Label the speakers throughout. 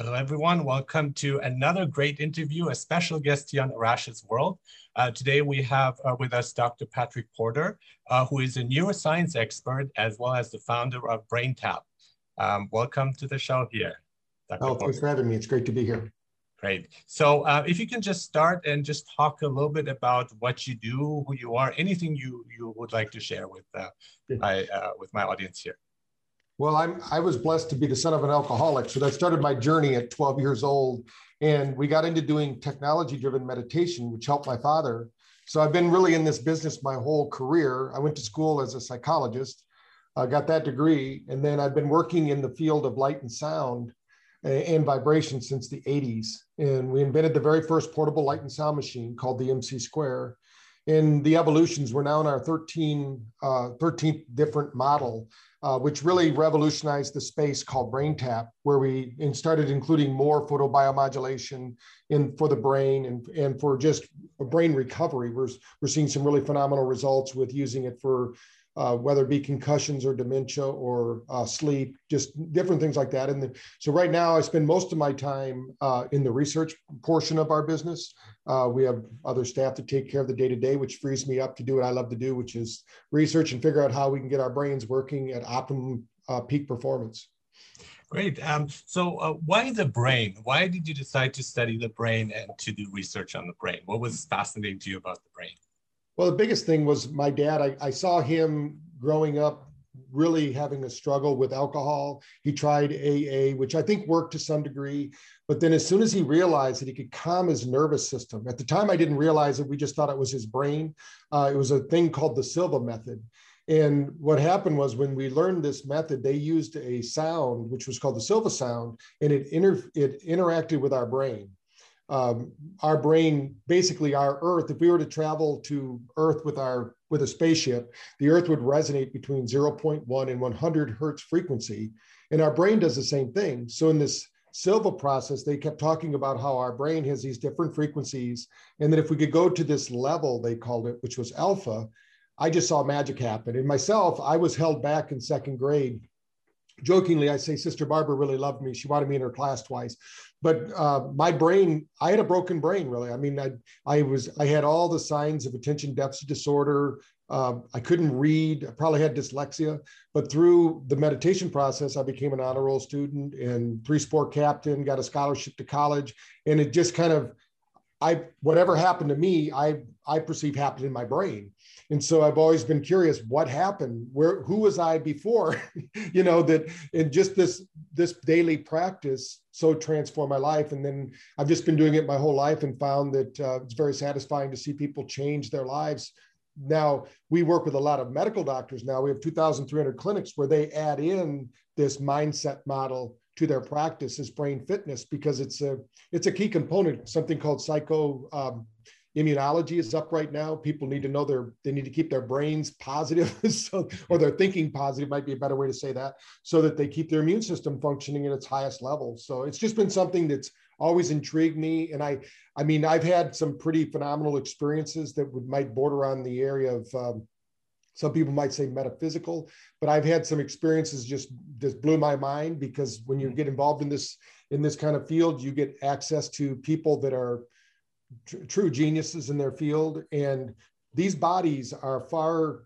Speaker 1: Hello, everyone. Welcome to another great interview, a special guest here on Arash's World. Uh, today, we have uh, with us Dr. Patrick Porter, uh, who is a neuroscience expert as well as the founder of BrainTap. Um, welcome to the show here.
Speaker 2: Dr. Oh, Porter. thanks for having me. It's great to be here.
Speaker 1: Great. So uh, if you can just start and just talk a little bit about what you do, who you are, anything you, you would like to share with, uh, my, uh, with my audience here.
Speaker 2: Well, I'm I was blessed to be the son of an alcoholic, so that started my journey at 12 years old, and we got into doing technology-driven meditation, which helped my father. So I've been really in this business my whole career. I went to school as a psychologist, uh, got that degree, and then I've been working in the field of light and sound and vibration since the 80s. And we invented the very first portable light and sound machine called the MC Square. And the evolutions, we're now in our 13, uh, 13th different model uh, which really revolutionized the space called BrainTap, where we started including more photobiomodulation in for the brain and, and for just brain recovery. We're, we're seeing some really phenomenal results with using it for uh, whether it be concussions or dementia or uh, sleep, just different things like that. And the, so right now, I spend most of my time uh, in the research portion of our business. Uh, we have other staff to take care of the day to day, which frees me up to do what I love to do, which is research and figure out how we can get our brains working at optimum uh, peak performance.
Speaker 1: Great. Um, so, uh, why the brain? Why did you decide to study the brain and to do research on the brain? What was fascinating to you about the brain?
Speaker 2: Well, the biggest thing was my dad. I, I saw him growing up really having a struggle with alcohol. He tried AA, which I think worked to some degree. But then as soon as he realized that he could calm his nervous system, at the time I didn't realize it. We just thought it was his brain. Uh, it was a thing called the Silva method. And what happened was when we learned this method, they used a sound, which was called the Silva sound, and it, inter- it interacted with our brain um, our brain, basically our Earth, if we were to travel to Earth with our with a spaceship, the Earth would resonate between 0.1 and 100 hertz frequency, and our brain does the same thing. So in this Silva process, they kept talking about how our brain has these different frequencies, and that if we could go to this level, they called it, which was alpha, I just saw magic happen. And myself, I was held back in second grade jokingly, I say Sister Barbara really loved me. She wanted me in her class twice, but uh, my brain, I had a broken brain. Really, I mean, I I was I had all the signs of attention deficit disorder. Uh, I couldn't read. I probably had dyslexia, but through the meditation process, I became an honor roll student and three sport captain. Got a scholarship to college, and it just kind of I whatever happened to me, I I perceive happened in my brain. And so I've always been curious what happened, where who was I before? you know, that and just this this daily practice so transformed my life. And then I've just been doing it my whole life and found that uh, it's very satisfying to see people change their lives. Now we work with a lot of medical doctors now. We have 2,300 clinics where they add in this mindset model to their practice is brain fitness because it's a it's a key component something called psycho um, immunology is up right now people need to know their they need to keep their brains positive so, or their thinking positive might be a better way to say that so that they keep their immune system functioning at its highest level so it's just been something that's always intrigued me and i i mean i've had some pretty phenomenal experiences that would might border on the area of um, some people might say metaphysical but i've had some experiences just just blew my mind because when you mm-hmm. get involved in this in this kind of field you get access to people that are tr- true geniuses in their field. And these bodies are far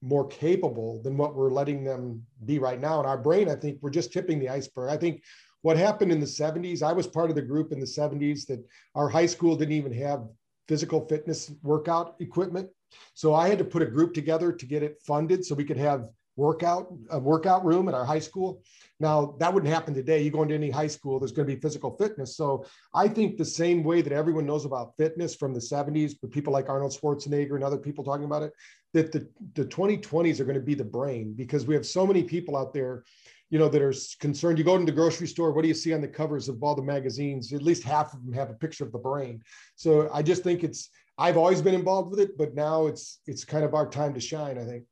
Speaker 2: more capable than what we're letting them be right now. And our brain i think we're just tipping the iceberg. I think what happened in the 70s i was part of the group in the 70s that our high school didn't even have physical fitness workout equipment. So I had to put a group together to get it funded so we could have workout a workout room at our high school. Now that wouldn't happen today. You go into any high school, there's going to be physical fitness. So I think the same way that everyone knows about fitness from the 70s, but people like Arnold Schwarzenegger and other people talking about it, that the, the 2020s are going to be the brain because we have so many people out there you know, that are concerned. You go to the grocery store, what do you see on the covers of all the magazines? At least half of them have a picture of the brain. So I just think it's I've always been involved with it, but now it's it's kind of our time to shine. I think.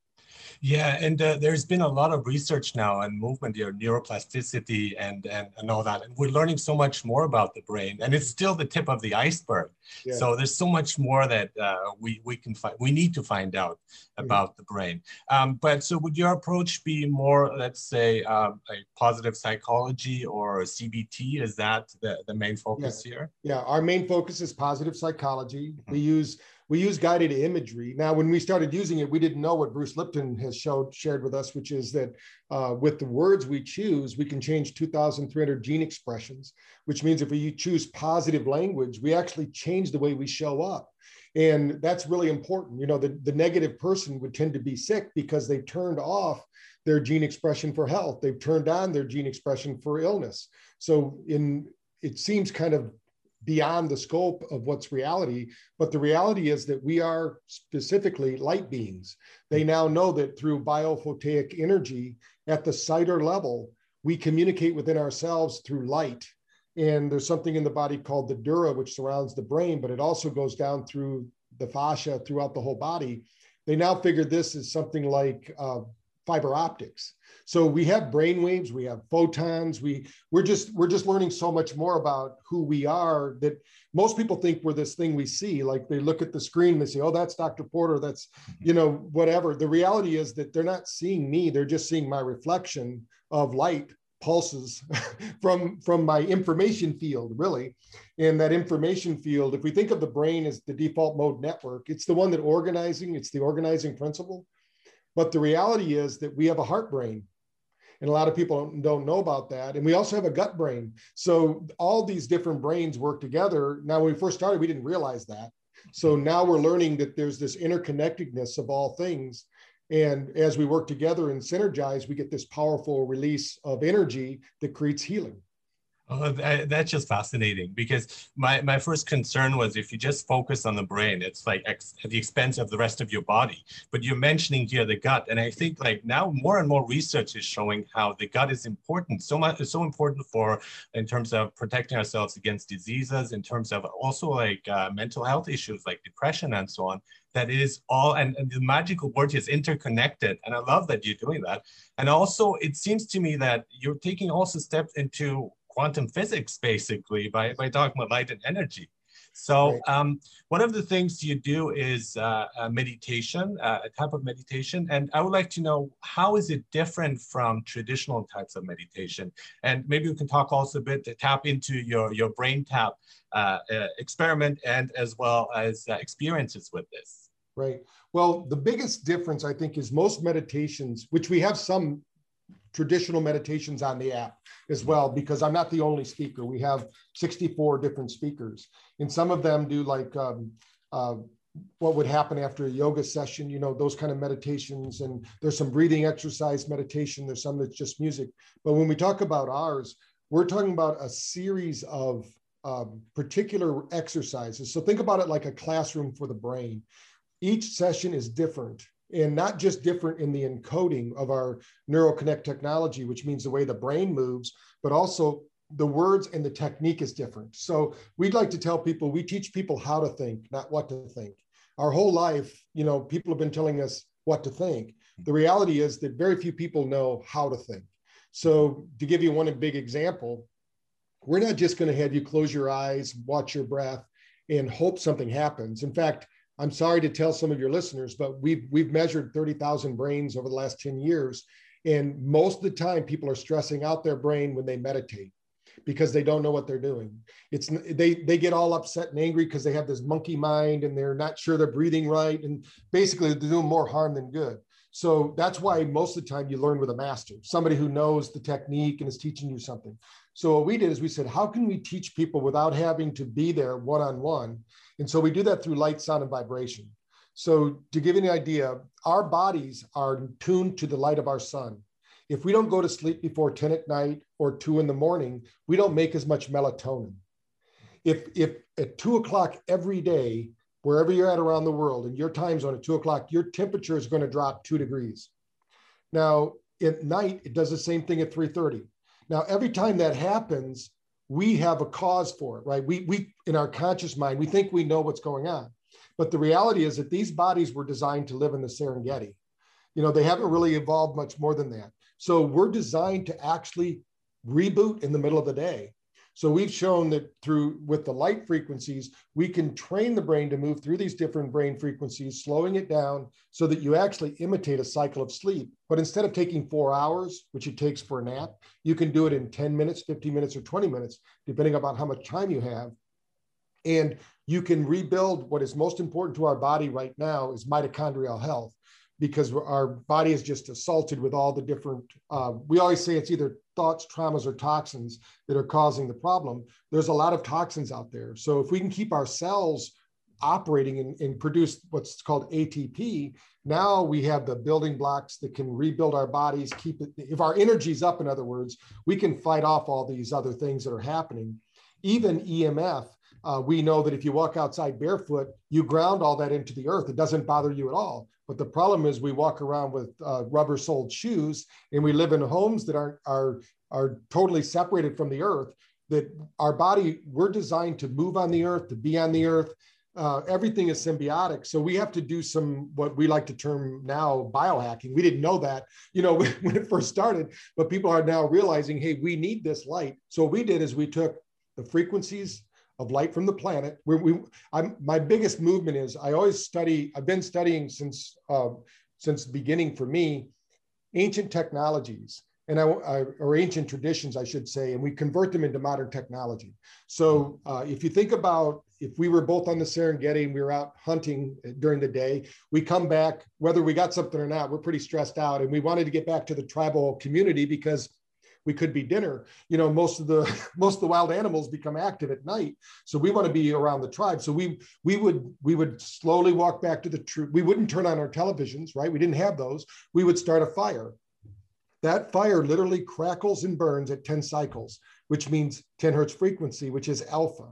Speaker 1: Yeah, and uh, there's been a lot of research now and movement here, neuroplasticity and, and and all that, and we're learning so much more about the brain, and it's still the tip of the iceberg. Yeah. So there's so much more that uh, we we can find. We need to find out mm-hmm. about mm-hmm. the brain. Um, but so would your approach be more, let's say, um, a positive psychology or CBT? Is that the, the main focus
Speaker 2: yeah.
Speaker 1: here?
Speaker 2: Yeah, our main focus is positive psychology. Mm-hmm. We use we use guided imagery. Now, when we started using it, we didn't know what Bruce Lipton has showed shared with us, which is that uh, with the words we choose, we can change 2,300 gene expressions, which means if we choose positive language, we actually change the way we show up. And that's really important. You know, the, the negative person would tend to be sick because they turned off their gene expression for health. They've turned on their gene expression for illness. So in it seems kind of beyond the scope of what's reality. But the reality is that we are specifically light beings. They now know that through biophotic energy at the CIDR level, we communicate within ourselves through light. And there's something in the body called the dura, which surrounds the brain, but it also goes down through the fascia throughout the whole body. They now figure this is something like uh, fiber optics. So we have brain waves, we have photons, we we're just we're just learning so much more about who we are that most people think we're this thing we see. Like they look at the screen and they say, "Oh, that's Dr. Porter, that's mm-hmm. you know whatever." The reality is that they're not seeing me; they're just seeing my reflection of light pulses from from my information field really and that information field if we think of the brain as the default mode network it's the one that organizing it's the organizing principle but the reality is that we have a heart brain. And a lot of people don't know about that. And we also have a gut brain. So all these different brains work together. Now, when we first started, we didn't realize that. So now we're learning that there's this interconnectedness of all things. And as we work together and synergize, we get this powerful release of energy that creates healing.
Speaker 1: Oh, that, that's just fascinating because my, my first concern was if you just focus on the brain, it's like ex, at the expense of the rest of your body. But you're mentioning here the gut, and I think like now more and more research is showing how the gut is important. So much so important for in terms of protecting ourselves against diseases, in terms of also like uh, mental health issues like depression and so on. That is all, and, and the magical word is interconnected, and I love that you're doing that. And also, it seems to me that you're taking also steps into quantum physics basically by, by talking about light and energy. So um, one of the things you do is uh, meditation, uh, a type of meditation. And I would like to know, how is it different from traditional types of meditation? And maybe we can talk also a bit to tap into your, your brain tap uh, uh experiment and as well as uh, experiences with this.
Speaker 2: Right. Well, the biggest difference I think is most meditations, which we have some traditional meditations on the app as well because i'm not the only speaker. We have 64 different speakers and some of them do like um, uh, what would happen after a yoga session you know those kind of meditations and there's some breathing exercise meditation there's some that's just music. But when we talk about ours we're talking about a series of um, particular exercises. So think about it like a classroom for the brain. Each session is different and not just different in the encoding of our neuroconnect technology, which means the way the brain moves, but also the words and the technique is different. So we'd like to tell people we teach people how to think, not what to think. Our whole life, you know, people have been telling us what to think. The reality is that very few people know how to think. So to give you one big example, we're not just going to have you close your eyes, watch your breath, and hope something happens. In fact, I'm sorry to tell some of your listeners, but we've we've measured 30,000 brains over the last 10 years, and most of the time people are stressing out their brain when they meditate because they don't know what they're doing. It's they they get all upset and angry because they have this monkey mind and they're not sure they're breathing right, and basically they're doing more harm than good. So that's why most of the time you learn with a master, somebody who knows the technique and is teaching you something. So what we did is we said, how can we teach people without having to be there one on one? And so we do that through light, sound, and vibration. So to give you an idea, our bodies are tuned to the light of our sun. If we don't go to sleep before 10 at night or two in the morning, we don't make as much melatonin. If, if at two o'clock every day, wherever you're at around the world, and your time zone at two o'clock, your temperature is going to drop two degrees. Now, at night, it does the same thing at 3:30. Now, every time that happens, we have a cause for it, right? We, we, in our conscious mind, we think we know what's going on. But the reality is that these bodies were designed to live in the Serengeti. You know, they haven't really evolved much more than that. So we're designed to actually reboot in the middle of the day. So we've shown that through with the light frequencies, we can train the brain to move through these different brain frequencies, slowing it down so that you actually imitate a cycle of sleep. But instead of taking four hours, which it takes for a nap, you can do it in 10 minutes, 15 minutes, or 20 minutes, depending upon how much time you have. And you can rebuild what is most important to our body right now is mitochondrial health because our body is just assaulted with all the different uh, we always say it's either thoughts traumas or toxins that are causing the problem there's a lot of toxins out there. So if we can keep our cells operating and, and produce what's called atp now we have the building blocks that can rebuild our bodies keep it if our energy's up in other words we can fight off all these other things that are happening. Even emf uh, we know that if you walk outside barefoot, you ground all that into the earth. It doesn't bother you at all. But the problem is we walk around with uh, rubber soled shoes and we live in homes that are, are, are totally separated from the earth. That our body, we're designed to move on the earth, to be on the earth. Uh, everything is symbiotic. So we have to do some what we like to term now biohacking. We didn't know that, you know, when it first started, but people are now realizing, hey, we need this light. So what we did is we took the frequencies of light from the planet. we we, I'm, my biggest movement is I always study. I've been studying since uh, since the beginning for me, ancient technologies and I, I, or ancient traditions, I should say, and we convert them into modern technology. So uh, if you think about if we were both on the Serengeti and we were out hunting during the day, we come back, whether we got something or not, we're pretty stressed out, and we wanted to get back to the tribal community because we could be dinner you know most of the most of the wild animals become active at night so we want to be around the tribe so we we would we would slowly walk back to the true we wouldn't turn on our televisions right we didn't have those we would start a fire that fire literally crackles and burns at 10 cycles which means 10 hertz frequency which is alpha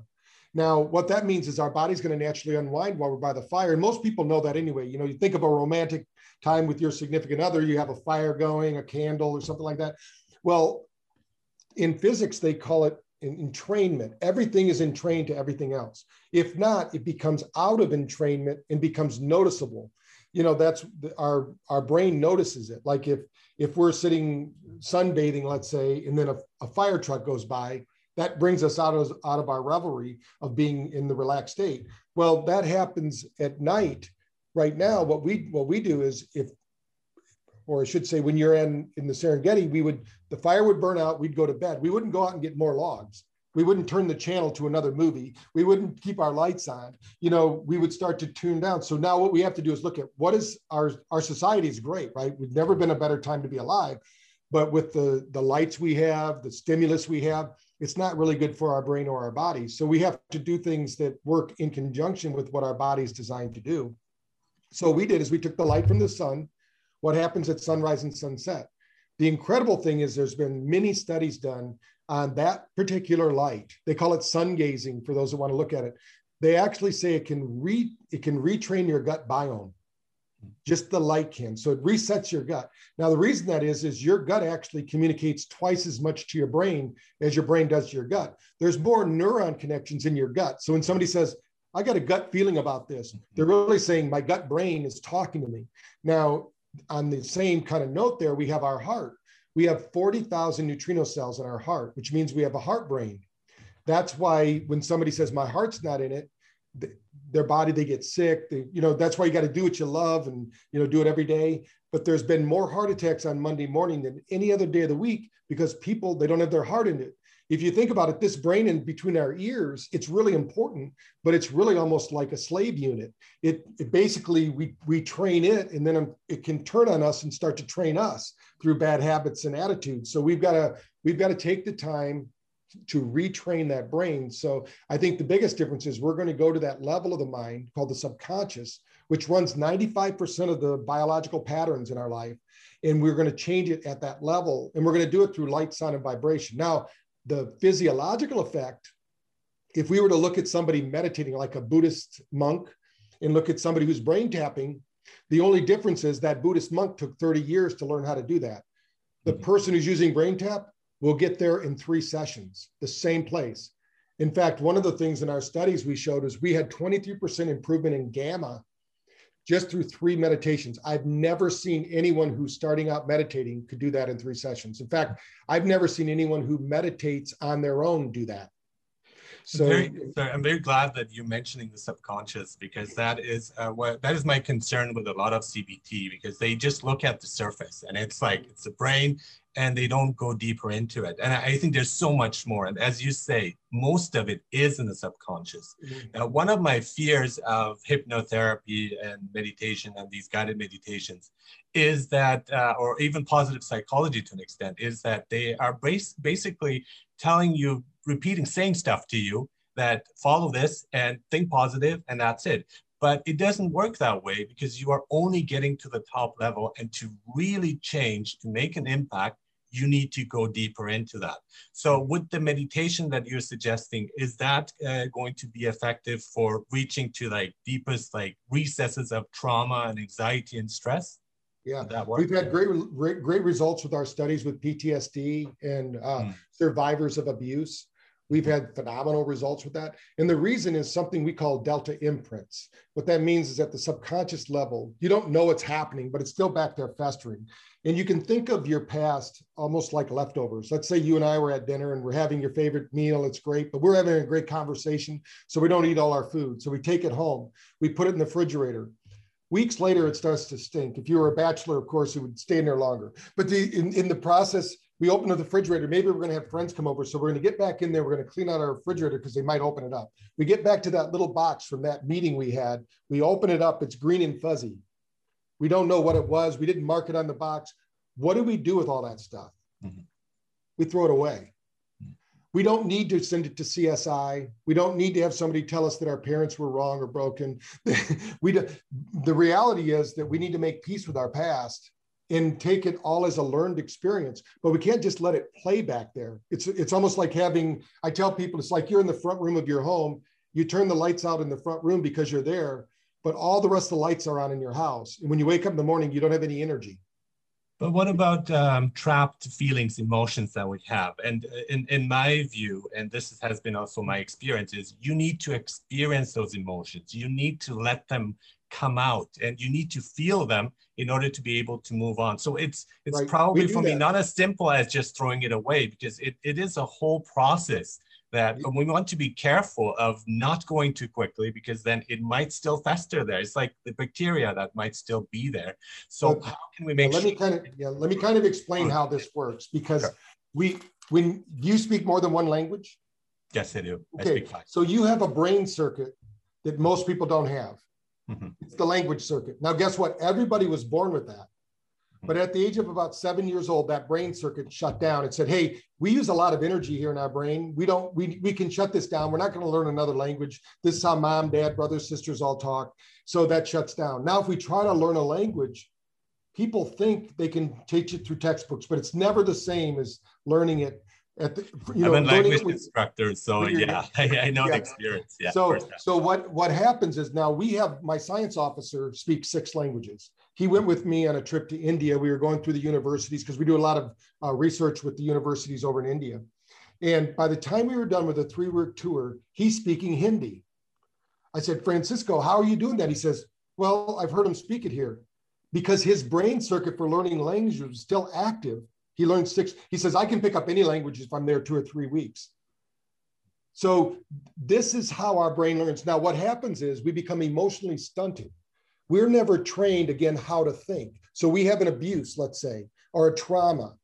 Speaker 2: now, what that means is our body's going to naturally unwind while we're by the fire. And most people know that anyway. You know, you think of a romantic time with your significant other, you have a fire going, a candle, or something like that. Well, in physics, they call it entrainment. Everything is entrained to everything else. If not, it becomes out of entrainment and becomes noticeable. You know, that's our our brain notices it. Like if if we're sitting sunbathing, let's say, and then a, a fire truck goes by, that brings us out of out of our revelry of being in the relaxed state. Well, that happens at night. Right now, what we what we do is if or I should say, when you're in in the Serengeti, we would the fire would burn out, we'd go to bed. We wouldn't go out and get more logs. We wouldn't turn the channel to another movie. We wouldn't keep our lights on. You know, we would start to tune down. So now what we have to do is look at what is our our society is great, right? We've never been a better time to be alive. But with the the lights we have, the stimulus we have, it's not really good for our brain or our body. So we have to do things that work in conjunction with what our body is designed to do. So we did is we took the light from the sun, what happens at sunrise and sunset. The incredible thing is there's been many studies done on that particular light. They call it sun gazing for those that want to look at it. They actually say it can re it can retrain your gut biome. Just the light can. So it resets your gut. Now the reason that is is your gut actually communicates twice as much to your brain as your brain does to your gut. There's more neuron connections in your gut. So when somebody says, I got a gut feeling about this. They're really saying my gut brain is talking to me. Now, on the same kind of note there, we have our heart. We have 40,000 neutrino cells in our heart, which means we have a heart brain. That's why when somebody says my heart's not in it, their body they get sick. They, you know that's why you got to do what you love and you know do it every day. But there's been more heart attacks on Monday morning than any other day of the week because people they don't have their heart in it if you think about it, this brain in between our ears, it's really important, but it's really almost like a slave unit. It, it basically, we, we train it and then um, it can turn on us and start to train us through bad habits and attitudes. So we've got to, we've got to take the time to retrain that brain. So I think the biggest difference is we're going to go to that level of the mind called the subconscious, which runs 95% of the biological patterns in our life. And we're going to change it at that level. And we're going to do it through light, sound, and vibration. Now, the physiological effect, if we were to look at somebody meditating like a Buddhist monk and look at somebody who's brain tapping, the only difference is that Buddhist monk took 30 years to learn how to do that. The mm-hmm. person who's using brain tap will get there in three sessions, the same place. In fact, one of the things in our studies we showed is we had 23% improvement in gamma just through three meditations. I've never seen anyone who's starting out meditating could do that in three sessions. In fact, I've never seen anyone who meditates on their own do that.
Speaker 1: So very, I'm very glad that you're mentioning the subconscious because that is uh, what that is my concern with a lot of CBT because they just look at the surface and it's like it's the brain and they don't go deeper into it. And I think there's so much more. And as you say, most of it is in the subconscious. Mm-hmm. Now, one of my fears of hypnotherapy and meditation and these guided meditations is that, uh, or even positive psychology to an extent, is that they are bas- basically telling you, repeating, saying stuff to you that follow this and think positive, and that's it. But it doesn't work that way because you are only getting to the top level. And to really change, to make an impact, you need to go deeper into that. So with the meditation that you're suggesting, is that uh, going to be effective for reaching to like deepest like recesses of trauma and anxiety and stress?
Speaker 2: Yeah, that we've had great, great, great results with our studies with PTSD and uh, mm. survivors of abuse. We've had phenomenal results with that. And the reason is something we call delta imprints. What that means is at the subconscious level, you don't know what's happening, but it's still back there festering. And you can think of your past almost like leftovers. Let's say you and I were at dinner and we're having your favorite meal. It's great, but we're having a great conversation. So we don't eat all our food. So we take it home, we put it in the refrigerator. Weeks later, it starts to stink. If you were a bachelor, of course, it would stay in there longer. But the, in, in the process, we open up the refrigerator. Maybe we're going to have friends come over. So we're going to get back in there. We're going to clean out our refrigerator because they might open it up. We get back to that little box from that meeting we had. We open it up. It's green and fuzzy. We don't know what it was. We didn't mark it on the box. What do we do with all that stuff? Mm-hmm. We throw it away. We don't need to send it to CSI. We don't need to have somebody tell us that our parents were wrong or broken. we do, the reality is that we need to make peace with our past and take it all as a learned experience but we can't just let it play back there it's it's almost like having i tell people it's like you're in the front room of your home you turn the lights out in the front room because you're there but all the rest of the lights are on in your house and when you wake up in the morning you don't have any energy
Speaker 1: but what about um, trapped feelings, emotions that we have? And in, in my view, and this has been also my experience, is you need to experience those emotions. You need to let them come out and you need to feel them in order to be able to move on. So it's it's right. probably for that. me not as simple as just throwing it away because it, it is a whole process that we want to be careful of not going too quickly because then it might still fester there. It's like the bacteria that might still be there. So how can we make
Speaker 2: let sure? me kind of yeah, let me kind of explain how this works because sure. we when you speak more than one language.
Speaker 1: Yes, I do.
Speaker 2: Okay, I so you have a brain circuit that most people don't have. Mm-hmm. It's the language circuit. Now, guess what? Everybody was born with that. But at the age of about seven years old, that brain circuit shut down. It said, "Hey, we use a lot of energy here in our brain. We don't. We we can shut this down. We're not going to learn another language. This is how mom, dad, brothers, sisters all talk. So that shuts down. Now, if we try to learn a language, people think they can teach it through textbooks, but it's never the same as learning it
Speaker 1: at the, you know, I'm a language with, instructor, so yeah, I, I know yeah. the experience. Yeah.
Speaker 2: So, so what what happens is now we have my science officer speaks six languages he went with me on a trip to India. We were going through the universities because we do a lot of uh, research with the universities over in India. And by the time we were done with a three week tour, he's speaking Hindi. I said, Francisco, how are you doing that? He says, Well, I've heard him speak it here because his brain circuit for learning language was still active. He learned six. He says, I can pick up any language if I'm there two or three weeks. So, this is how our brain learns. Now, what happens is we become emotionally stunted we're never trained again how to think. So we have an abuse, let's say, or a trauma.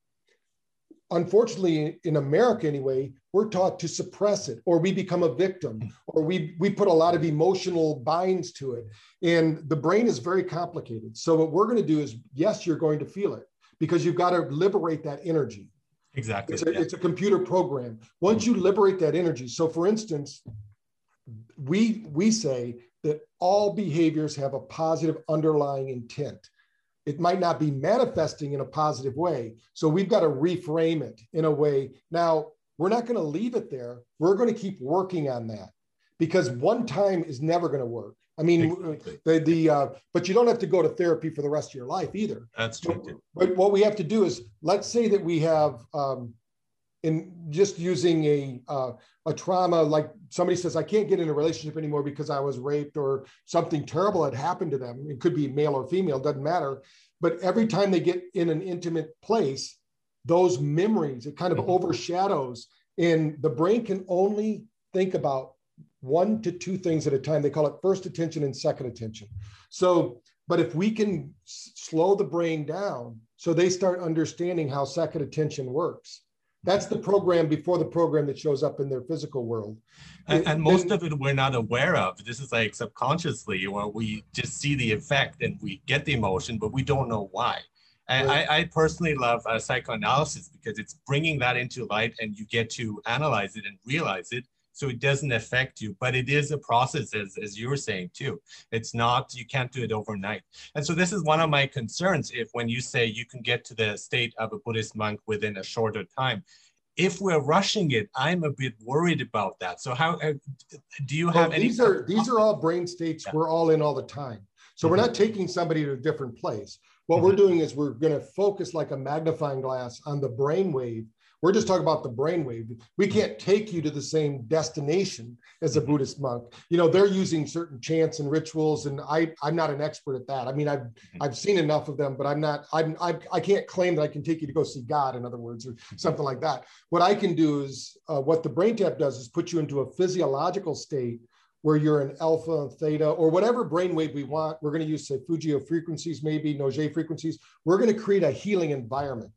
Speaker 2: Unfortunately, in America anyway, we're taught to suppress it, or we become a victim, or we, we put a lot of emotional binds to it. And the brain is very complicated. So, what we're going to do is, yes, you're going to feel it because you've got to liberate that energy.
Speaker 1: Exactly.
Speaker 2: It's a, yeah. it's a computer program. Once you liberate that energy, so for instance, we we say that all behaviors have a positive underlying intent. It might not be manifesting in a positive way. So we've got to reframe it in a way. Now, we're not going to leave it there. We're going to keep working on that because one time is never going to work. I mean, exactly. the, the uh, but you don't have to go to therapy for the rest of your life either.
Speaker 1: That's true.
Speaker 2: But, but what we have to do is let's say that we have um, in just using a uh, a trauma like somebody says i can't get in a relationship anymore because i was raped or something terrible had happened to them it could be male or female doesn't matter but every time they get in an intimate place those memories it kind of mm-hmm. overshadows and the brain can only think about one to two things at a time they call it first attention and second attention so but if we can slow the brain down so they start understanding how second attention works that's the program before the program that shows up in their physical world.
Speaker 1: And, and most then, of it we're not aware of. This is like subconsciously where we just see the effect and we get the emotion, but we don't know why. And right. I, I, personally love uh, psychoanalysis because it's bringing that into light and you get to analyze it and realize it so it doesn't affect you but it is a process as, as you were saying too. It's not you can't do it overnight. And so this is one of my concerns if when you say you can get to the state of a buddhist monk within a shorter time. If we're rushing it i'm a bit worried about that. So how uh, do you have well, any
Speaker 2: these are these are all brain states yeah. we're all in all the time. So mm-hmm. we're not taking somebody to a different place. What mm-hmm. we're doing is we're going to focus like a magnifying glass on the brain wave we're just talking about the brainwave. We can't take you to the same destination as a mm-hmm. Buddhist monk. You know, they're using certain chants and rituals, and I, I'm not an expert at that. I mean, I've. I've seen enough of them, but I'm not, I'm, I, I can't claim that I can take you to go see God, in other words, or something like that. What I can do is, uh, what the brain tap does is put you into a physiological state where you're an alpha, theta, or whatever brainwave we want. We're going to use, say, Solfeggio frequencies, maybe Nogier frequencies. We're going to create a healing environment.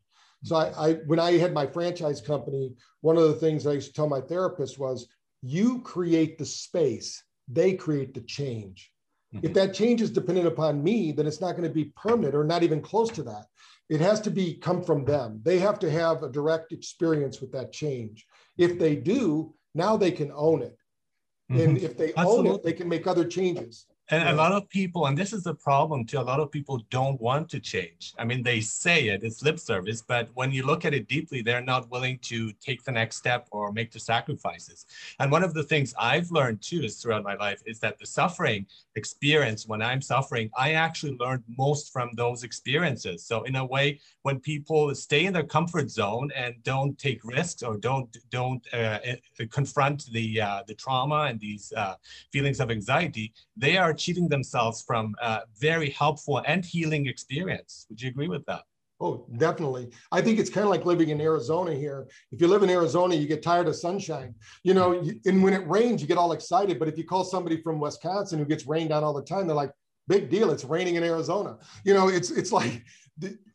Speaker 2: So I, I, when I had my franchise company, one of the things I used to tell my therapist was, you create the space, they create the change. Mm-hmm. If that change is dependent upon me, then it's not going to be permanent or not even close to that. It has to be come from them. They have to have a direct experience with that change. If they do, now they can own it. Mm-hmm. And if they Absolutely. own it, they can make other changes.
Speaker 1: And a lot of people, and this is the problem too, a lot of people don't want to change. I mean, they say it, it's lip service, but when you look at it deeply, they're not willing to take the next step or make the sacrifices. And one of the things I've learned too is throughout my life is that the suffering experience, when I'm suffering, I actually learned most from those experiences. So in a way, when people stay in their comfort zone and don't take risks or don't don't uh, uh confront the uh, the trauma and these uh, feelings of anxiety, they are cheating themselves from a very helpful and healing experience. Would you agree with that?
Speaker 2: Oh, definitely. I think it's kind of like living in Arizona here. If you live in Arizona, you get tired of sunshine. You know, and when it rains, you get all excited. But if you call somebody from Wisconsin who gets rained on all the time, they're like, "Big deal! It's raining in Arizona." You know, it's it's like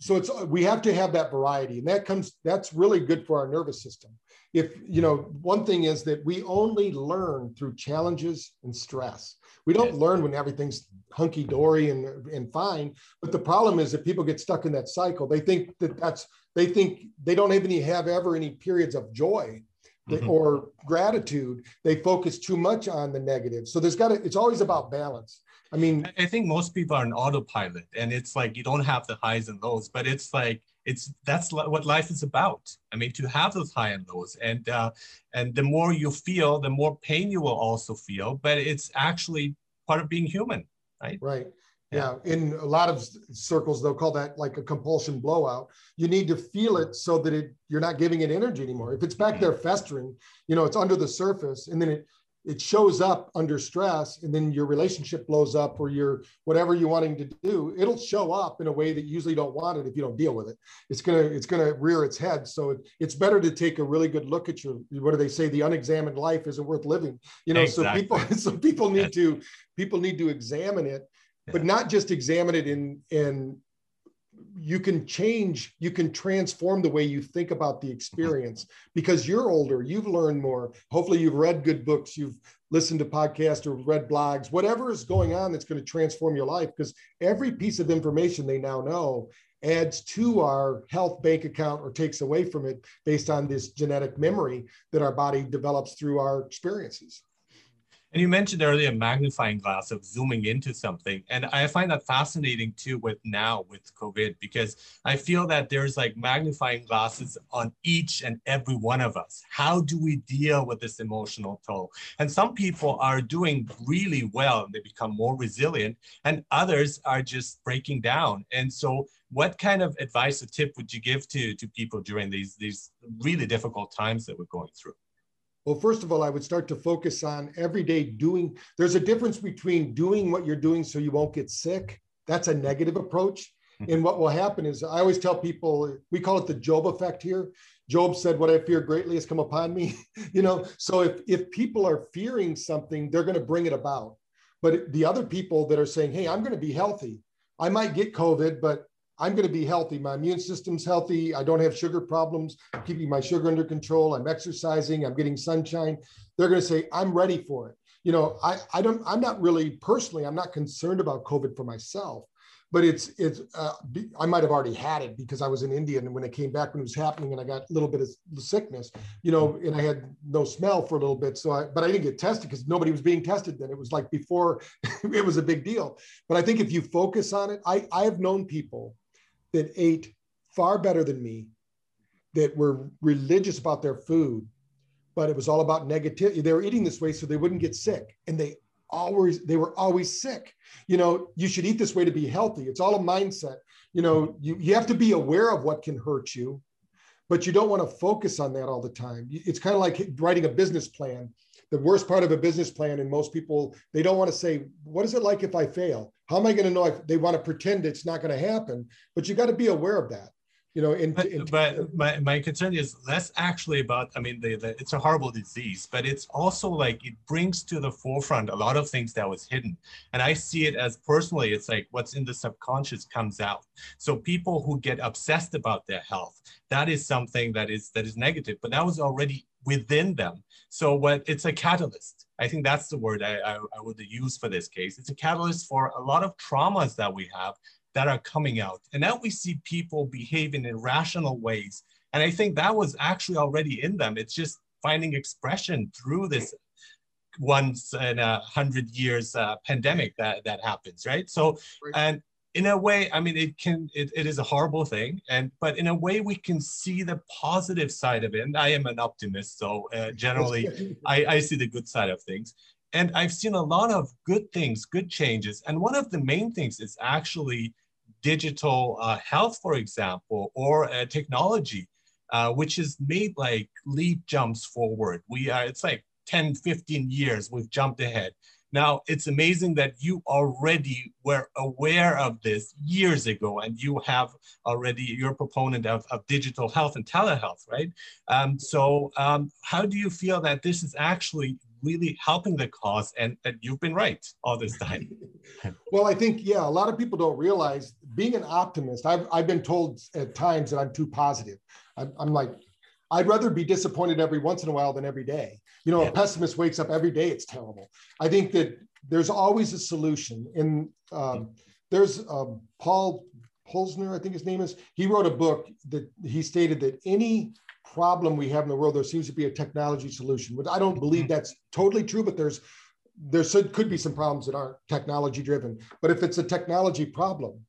Speaker 2: so. It's we have to have that variety, and that comes that's really good for our nervous system. If you know, one thing is that we only learn through challenges and stress. We don't learn when everything's hunky dory and, and fine. But the problem is that people get stuck in that cycle. They think that that's, they think they don't even have ever any periods of joy mm-hmm. or gratitude. They focus too much on the negative. So there's got to, it's always about balance. I mean,
Speaker 1: I think most people are an autopilot and it's like you don't have the highs and lows, but it's like, it's that's what life is about. I mean, to have those high and lows, and uh, and the more you feel, the more pain you will also feel. But it's actually part of being human, right?
Speaker 2: Right. Yeah. yeah. In a lot of circles, they'll call that like a compulsion blowout. You need to feel it so that it you're not giving it energy anymore. If it's back there festering, you know, it's under the surface, and then it it shows up under stress and then your relationship blows up or your whatever you're wanting to do it'll show up in a way that you usually don't want it if you don't deal with it. It's going to it's going to rear its head. So it, it's better to take a really good look at your what do they say the unexamined life isn't worth living you know? Exactly. so people so people need to people need to examine it but not just examine it in in you can change you can transform the way you think about the experience. Because you're older you've learned more. Hopefully you've read good books you've listened to podcasts or read blogs whatever is going on that's going to transform your life because every piece of information they now know adds to our health bank account or takes away from it based on this genetic memory that our body develops through our experiences
Speaker 1: And you mentioned earlier magnifying glass of zooming into something. And I find that fascinating too with now with COVID, because I feel that there's like magnifying glasses on each and every one of us. How do we deal with this emotional toll? And some people are doing really well and they become more resilient, and others are just breaking down. And so what kind of advice or tip would you give to, to people during these, these really difficult times that we're going through?
Speaker 2: Well, first of all, I would start to focus on every day doing. There's a difference between doing what you're doing so you won't get sick. That's a negative approach. Mm-hmm. And what will happen is, I always tell people, we call it the Job effect here. Job said, What I fear greatly has come upon me. you know, so if, if people are fearing something, they're going to bring it about. But the other people that are saying, Hey, I'm going to be healthy, I might get COVID, but I'm going to be healthy. My immune system's healthy. I don't have sugar problems. I'm keeping my sugar under control. I'm exercising. I'm getting sunshine. They're going to say, I'm ready for it. You know, I, I don't, I'm not really personally, I'm not concerned about COVID for myself but it's it's uh, I might have already had it because I was in India and when it came back when it was happening and I got a little bit of sickness, you know, and I had no smell for a little bit. So I but I didn't get tested because nobody was being tested then. It was like before it was a big deal. But I think if you focus on it, I I have known people that ate far better than me, that were religious about their food, but it was all about negativity. They were eating this way so they wouldn't get sick, and they always they were always sick. You know, you should eat this way to be healthy. It's all a mindset. You know, you, you have to be aware of what can hurt you, but you don't want to focus on that all the time. It's kind of like writing a business plan. The worst part of a business plan, and most people they don't want to say, "What is it like if I fail?" How am I going to know if they want to pretend it's not going to happen? But you got to be aware of that. You know, in,
Speaker 1: but,
Speaker 2: in,
Speaker 1: but my, my concern is less actually about, I mean, the, the, it's a horrible disease, but it's also like it brings to the forefront a lot of things that was hidden. And I see it as personally, it's like what's in the subconscious comes out. So people who get obsessed about their health, that is something that is that is negative, but that was already within them. So what it's a catalyst. I think that's the word I, I, I, would use for this case. It's a catalyst for a lot of traumas that we have that are coming out. And now we see people behave in irrational ways. And I think that was actually already in them. It's just finding expression through this once in a hundred years uh, pandemic that, that happens, right? So, and in a way, I mean, it can, it, it is a horrible thing. And, but in a way we can see the positive side of it. And I am an optimist. So uh, generally I, I see the good side of things. And I've seen a lot of good things, good changes. And one of the main things is actually digital uh, health, for example, or uh, technology, uh, which has made like leap jumps forward. We are, it's like 10, 15 years we've jumped ahead. Now, it's amazing that you already were aware of this years ago, and you have already, you're a proponent of, of digital health and telehealth, right? Um, so, um, how do you feel that this is actually really helping the cause and that you've been right all this time?
Speaker 2: well, I think, yeah, a lot of people don't realize being an optimist, I've, I've been told at times that I'm too positive. I'm, I'm like, I'd rather be disappointed every once in a while than every day. You know, yeah. a pessimist wakes up every day, it's terrible. I think that there's always a solution. And um, there's um, Paul Pilzer, I think his name is, he wrote a book that he stated that any problem we have in the world, there seems to be a technology solution. But I don't believe mm-hmm. that's totally true, but there's there could be some problems that aren't technology driven. But if it's a technology problem,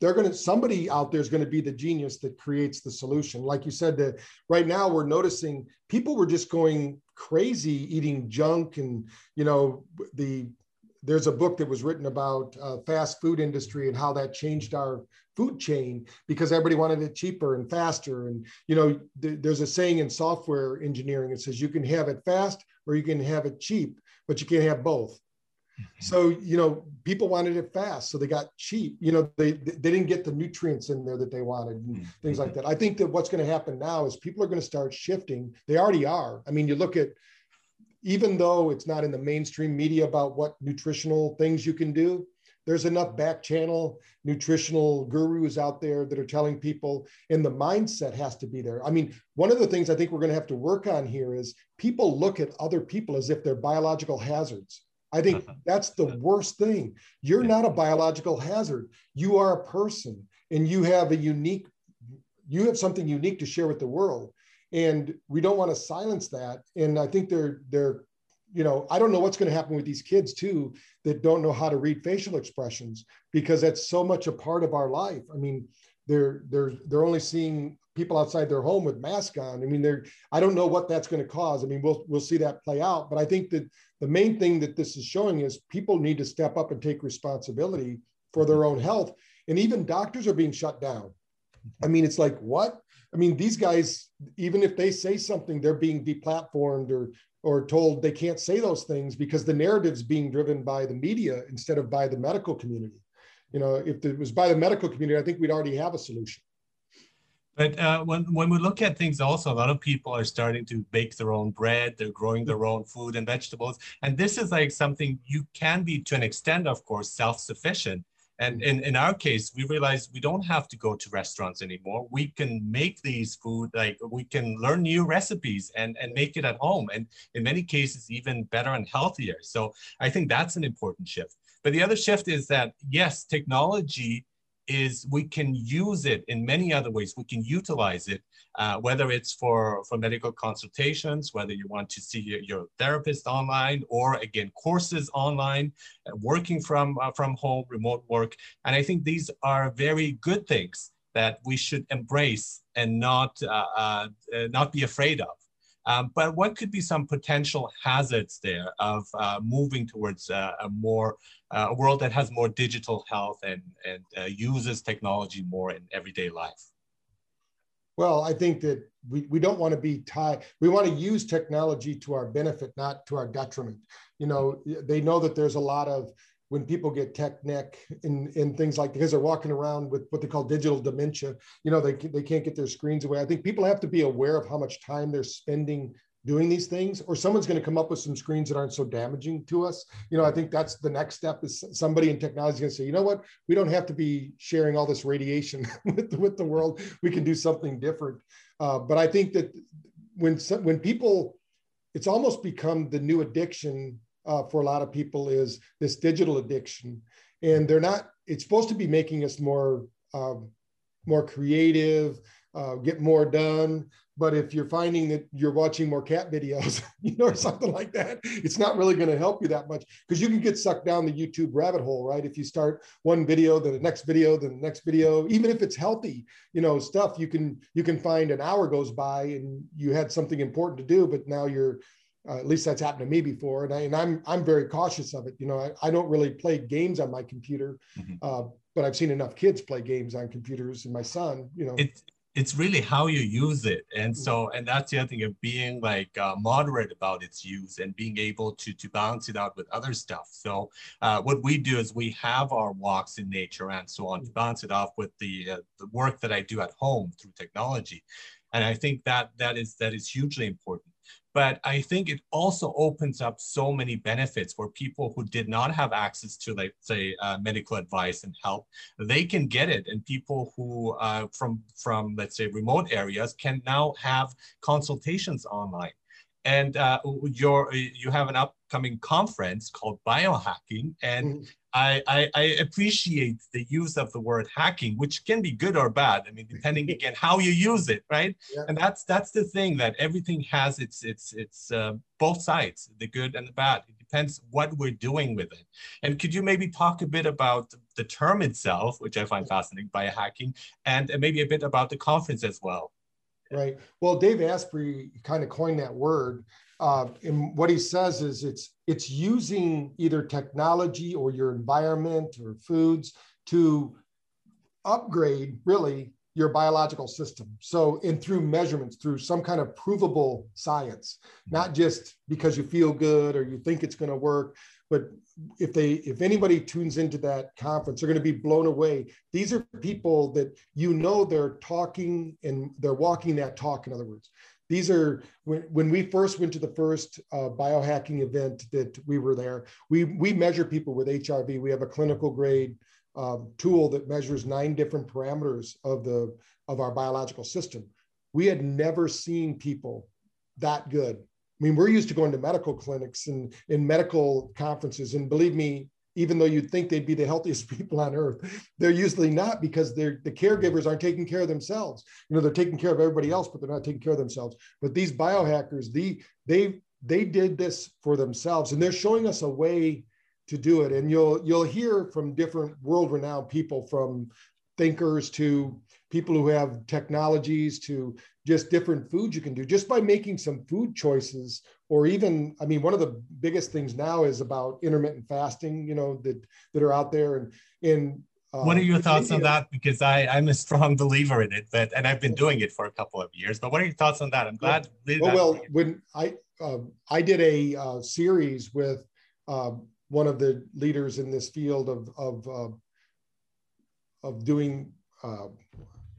Speaker 2: they're going to somebody out there is going to be the genius that creates the solution like you said that right now we're noticing people were just going crazy eating junk and you know the there's a book that was written about uh, fast food industry and how that changed our food chain because everybody wanted it cheaper and faster and you know th- there's a saying in software engineering it says you can have it fast or you can have it cheap but you can't have both. So, you know, people wanted it fast, so they got cheap. You know, they they didn't get the nutrients in there that they wanted and mm-hmm. things like that. I think that what's going to happen now is people are going to start shifting. They already are. I mean, you look at even though it's not in the mainstream media about what nutritional things you can do, there's enough back channel nutritional gurus out there that are telling people and the mindset has to be there i mean one of the things i think we're going to have to work on here is people look at other people as if they're biological hazards I think that's the worst thing. You're not a biological hazard. You are a person and you have a unique, you have something unique to share with the world. And we don't want to silence that. And I think they're they're you know, I don't know what's going to happen with these kids too that don't know how to read facial expressions because that's so much a part of our life. I mean, they're they're they're only seeing people outside their home with masks on. I mean, they're I don't know what that's going to cause. I mean, we'll we'll see that play out. But I think that the main thing that this is showing is people need to step up and take responsibility for their own health. And even doctors are being shut down. I mean, it's like what? I mean, these guys, even if they say something, they're being deplatformed or or told they can't say those things because the narrative's being driven by the media instead of by the medical community. You know, if it was by the medical community, I think we'd already have a solution.
Speaker 1: But uh, when, when we look at things also, a lot of people are starting to bake their own bread, they're growing their own food and vegetables. And this is like something you can be to an extent, of course, self-sufficient. And mm. in, in our case, we realized we don't have to go to restaurants anymore. We can make these food, like we can learn new recipes and, and make it at home. And in many cases, even better and healthier. So I think that's an important shift. But the other shift is that, yes, technology is we can use it in many other ways. We can utilize it, uh, whether it's for, for medical consultations, whether you want to see your, your therapist online, or again, courses online, uh, working from, uh, from home, remote work. And I think these are very good things that we should embrace and not, uh, uh, not be afraid of. Um, but what could be some potential hazards there of uh, moving towards uh, a more uh, a world that has more digital health and and uh, uses technology more in everyday life?
Speaker 2: Well, I think that we, we don't want to be tied. We want to use technology to our benefit, not to our detriment. You know, they know that there's a lot of when people get tech neck and, and things like because they're walking around with what they call digital dementia, you know, they, they can't get their screens away. I think people have to be aware of how much time they're spending doing these things or someone's going to come up with some screens that aren't so damaging to us. You know i think that's the next step is somebody in technology is going to say you know what? We don't have to be sharing all this radiation with, the, with the world. We can do something different. Uh, but i think that when when people it's almost become the new addiction uh, for a lot of people is this digital addiction, and they're not. It's supposed to be making us more um, more creative, uh, get more done. But if you're finding that you're watching more cat videos, you know, or something like that, it's not really going to help you that much because you can get sucked down the YouTube rabbit hole, right? If you start one video, then the next video, then the next video, even if it's healthy, you know, stuff, you can you can find an hour goes by and you had something important to do, but now you're uh, at least that's happened to me before, and, I, and I'm I'm very cautious of it. You know, I, I don't really play games on my computer, mm-hmm. uh, but I've seen enough kids play games on computers, and my son, you know,
Speaker 1: it's it's really how you use it, and so and that's the other thing of being like uh, moderate about its use and being able to to balance it out with other stuff. So uh, what we do is we have our walks in nature and so on to balance it off with the uh, the work that I do at home through technology, and I think that that is that is hugely important but I think it also opens up so many benefits for people who did not have access to, like, say, uh, medical advice and help. They can get it, and people who uh, from from let's say remote areas can now have consultations online. And uh, your you have an upcoming conference called Biohacking, and mm-hmm. I, I, I, appreciate the use of the word hacking, which can be good or bad. I mean, depending again how you use it, right? Yeah. And that's that's the thing that everything has its its its uh, both sides, the good and the bad. It depends what we're doing with it. And could you maybe talk a bit about the term itself, which I find fascinating, biohacking, and maybe a bit about the conference as well?
Speaker 2: Right. Well, Dave Asprey kind of coined that word. Uh, and what he says is it's it's using either technology or your environment or foods to upgrade really your biological system. So, and through measurements, through some kind of provable science, not just because you feel good or you think it's going to work, but if they if anybody tunes into that conference they're going to be blown away. These are people that you know they're talking and they're walking that talk in other words these are when, when we first went to the first uh, biohacking event that we were there we we measure people with hrv we have a clinical grade um, tool that measures nine different parameters of the of our biological system. We had never seen people that good. I mean we're used to going to medical clinics and in medical conferences. And believe me even though you'd think they'd be the healthiest people on earth they're usually not because they're the caregivers aren't taking care of themselves you know they're taking care of everybody else but they're not taking care of themselves but these biohackers the they they did this for themselves and they're showing us a way to do it. And you'll you'll hear from different world-renowned people from thinkers to people who have technologies to just different foods you can do just by making some food choices or even i mean one of the biggest things now is about intermittent fasting you know that that are out there. And in
Speaker 1: uh, what are your thoughts on that? Because i i'm a strong believer in it but and i've been doing it for a couple of years but what are your thoughts on that? I'm glad
Speaker 2: well, well when i uh, i did a uh, series with uh, one of the leaders in this field of of uh, of doing uh,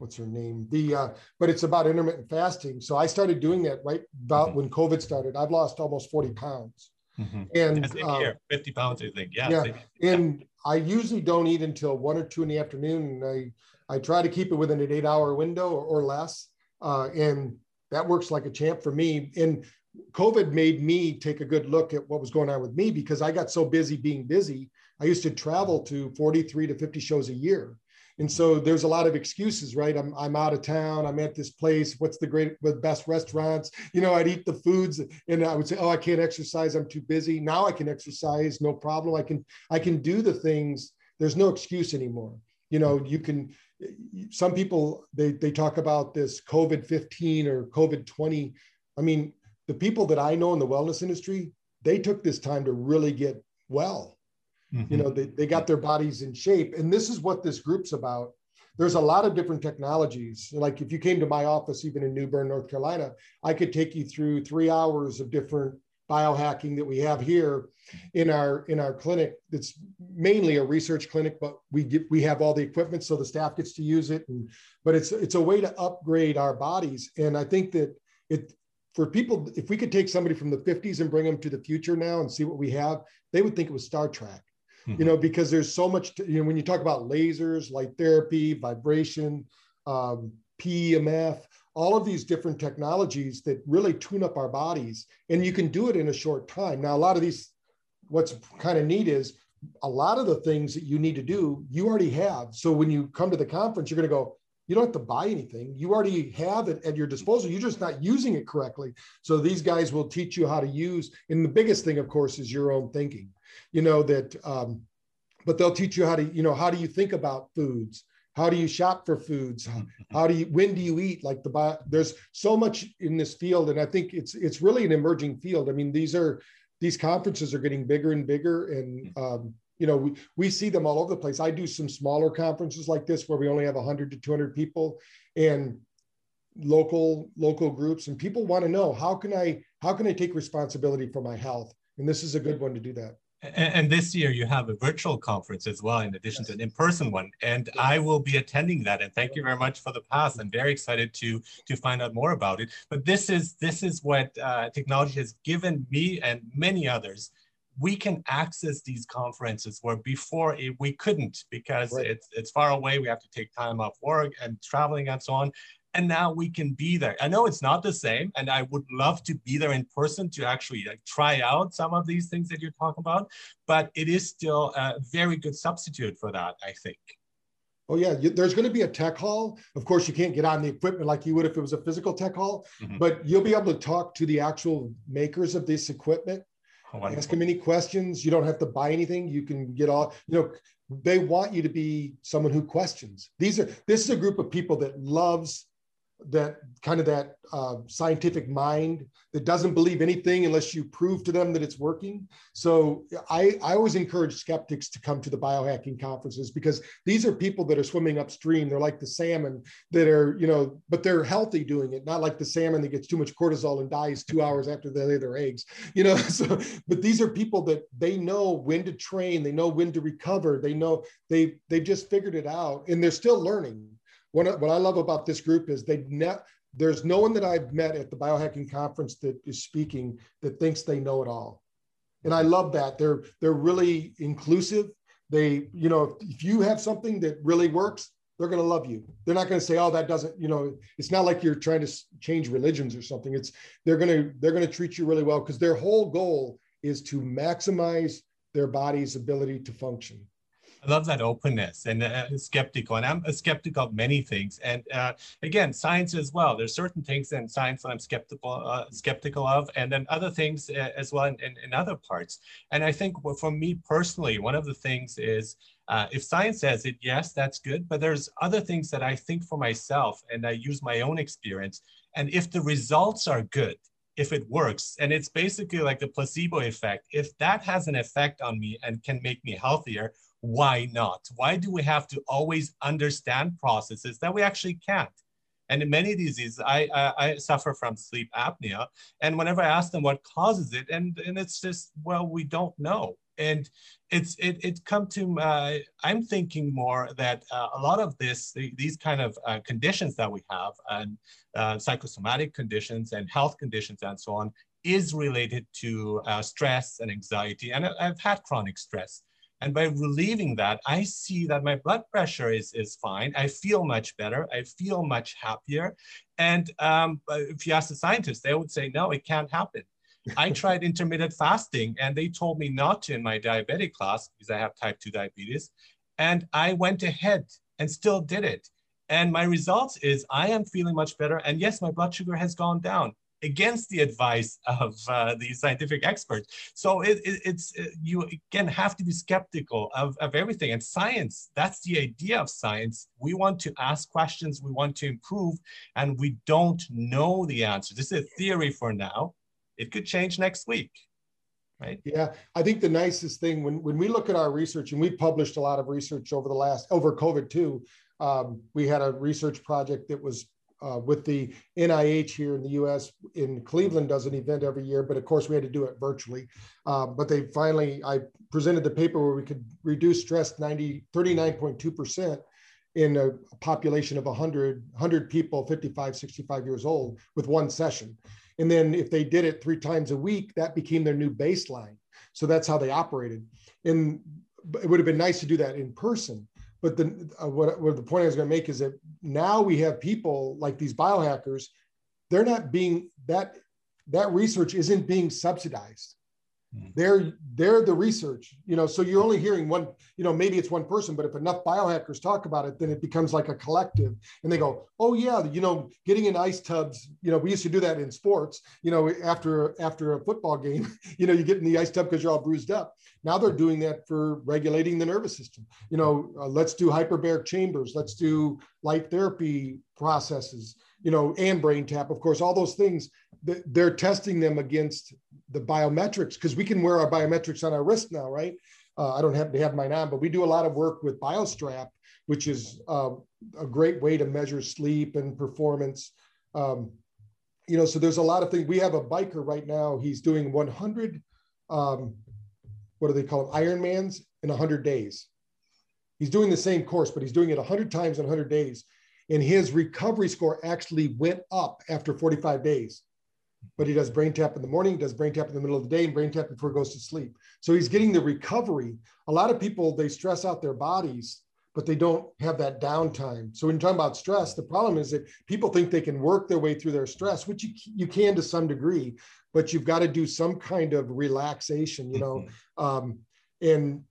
Speaker 2: what's her name? The uh, but it's about intermittent fasting. So I started doing that right about mm-hmm. when COVID started. I've lost almost 40 pounds.
Speaker 1: Mm-hmm. And uh, here, 50 pounds, I think. Yeah.
Speaker 2: Yeah. And I usually don't eat until one or two in the afternoon. And I, I try to keep it within an eight hour window or, or less. Uh, and that works like a champ for me. And COVID made me take a good look at what was going on with me because I got so busy being busy. I used to travel to 43 to 50 shows a year. And so there's a lot of excuses, right? I'm, I'm out of town. I'm at this place. What's the great, the best restaurants? You know, I'd eat the foods and I would say, oh, I can't exercise. I'm too busy. Now I can exercise. No problem. I can, I can do the things. There's no excuse anymore. You know, you can, some people, they, they talk about this COVID-15 or COVID-20. I mean, the people that I know in the wellness industry, they took this time to really get well Mm-hmm. You know, they, they got their bodies in shape. And this is what this group's about. There's a lot of different technologies. Like if you came to my office, even in New Bern, North Carolina, I could take you through three hours of different biohacking that we have here in our in our clinic it's mainly a research clinic but we get we have all the equipment so the staff gets to use it and but it's it's a way to upgrade our bodies and i think that it for people if we could take somebody from the 50s and bring them to the future now and see what we have they would think it was star trek mm-hmm. you know, because there's so much, to, you know, when you talk about lasers, light therapy, vibration, um, PEMF, all of these different technologies that really tune up our bodies. And you can do it in a short time. Now, a lot of these, what's kind of neat is a lot of the things that you need to do, you already have. So when you come to the conference, you're going to go, you don't have to buy anything. You already have it at your disposal. You're just not using it correctly. So these guys will teach you how to use. And the biggest thing, of course, is your own thinking you know, that, um, but they'll teach you how to, you know, how do you think about foods? How do you shop for foods? How do you, when do you eat? Like the, there's so much in this field. And I think it's, it's really an emerging field. I mean, these are, these conferences are getting bigger and bigger. And, um, you know, we, we see them all over the place. I do some smaller conferences like this where we only have 100 to 200 people and local local groups and people want to know how can i how can i take responsibility for my health and this is a good one to do that
Speaker 1: and, this year you have a virtual conference as well, in addition yes. to an in-person one. And yes. I will be attending that. And thank you very much for the pass. I'm very excited to to find out more about it. But this is this is what uh, technology has given me and many others. We can access these conferences where before it, we couldn't because right. it's it's far away. We have to take time off work and traveling and so on and now we can be there. I know it's not the same, and I would love to be there in person to actually like try out some of these things that you're talking about, but it is still a very good substitute for that, I think.
Speaker 2: Oh yeah, there's going to be a tech hall. Of course, you can't get on the equipment like you would if it was a physical tech hall, mm-hmm. but you'll be able to talk to the actual makers of this equipment. Oh, ask them any questions. You don't have to buy anything. You can get all, you know, they want you to be someone who questions. These are this is a group of people that loves that kind of that uh, scientific mind that doesn't believe anything unless you prove to them that it's working. So I, I always encourage skeptics to come to the biohacking conferences because these are people that are swimming upstream. They're like the salmon that are, you know, but they're healthy doing it, not like the salmon that gets too much cortisol and dies two hours after they lay their eggs, you know. So, but these are people that they know when to train, they know when to recover, they know they they've just figured it out and they're still learning one what I love about this group is they ne- there's no one that I've met at the biohacking conference that is speaking that thinks they know it all. And I love that. They're they're really inclusive. They, you know, if you have something that really works, they're going to love you. They're not going to say, "Oh, that doesn't," you know, it's not like you're trying to change religions or something. It's they're going to they're going to treat you really well because their whole goal is to maximize their body's ability to function.
Speaker 1: I love that openness and uh, skeptical, and I'm a skeptical of many things. And uh, again, science as well. There's certain things in science that I'm skeptical uh, skeptical of, and then other things uh, as well in, in, in, other parts. And I think for me personally, one of the things is uh, if science says it, yes, that's good. But there's other things that I think for myself, and I use my own experience. And if the results are good, if it works, and it's basically like the placebo effect, if that has an effect on me and can make me healthier why not? Why do we have to always understand processes that we actually can't? And in many diseases, I, I, I, suffer from sleep apnea. And whenever I ask them what causes it, and, and it's just, well, we don't know. And it's it, it come to, uh, I'm thinking more that uh, a lot of this, these kind of uh, conditions that we have, and uh, psychosomatic conditions and health conditions and so on, is related to uh, stress and anxiety. And I've had chronic stress. And by relieving that, I see that my blood pressure is, is fine. I feel much better. I feel much happier. And um, if you ask the scientists, they would say, no, it can't happen. I tried intermittent fasting and they told me not to in my diabetic class because I have type 2 diabetes. And I went ahead and still did it. And my results is I am feeling much better. And yes, my blood sugar has gone down against the advice of uh, the scientific experts. So it, it, it's uh, you again have to be skeptical of, of everything. And science, that's the idea of science. We want to ask questions, we want to improve, and we don't know the answer. This is a theory for now. It could change next week. Right?
Speaker 2: Yeah, I think the nicest thing when, when we look at our research, and we published a lot of research over the last over COVID too. Um, we had a research project that was uh, with the NIH here in the US in Cleveland does an event every year, but of course we had to do it virtually. Uh, but they finally, I presented the paper where we could reduce stress 90, 39.2% in a population of 100, 100 people, 55, 65 years old with one session. And then if they did it three times a week, that became their new baseline. So that's how they operated. And it would have been nice to do that in person but the uh, what, what the point I was going to make is that now we have people like these biohackers. They're not being that that research isn't being subsidized. Hmm. They're they're the research, you know. So you're only hearing one, you know, maybe it's one person, but if enough biohackers talk about it, then it becomes like a collective, and they go, "Oh yeah, you know, getting in ice tubs. You know, we used to do that in sports. You know, after after a football game, you know, you get in the ice tub because you're all bruised up. Now they're doing that for regulating the nervous system. You know, uh, let's do hyperbaric chambers. Let's do light therapy processes. You know, and BrainTap, of course. All those things they're testing them against the biometrics because we can wear our biometrics on our wrist now, right? Uh, I don't have to have mine on, but we do a lot of work with BioStrap, which is uh, a great way to measure sleep and performance. Um, you know, so there's a lot of things. We have a biker right now. He's doing 100, um, what do they call it? Ironmans in 100 days. He's doing the same course, but he's doing it 100 times in 100 days. And his recovery score actually went up after 45 days but he does BrainTap in the morning, does BrainTap in the middle of the day, and BrainTap before he goes to sleep. So he's getting the recovery. A lot of people they stress out their bodies, but they don't have that downtime. So when you're talking about stress, the problem is that people think they can work their way through their stress, which you you can to some degree, but you've got to do some kind of relaxation, you know. Mm-hmm. Um, and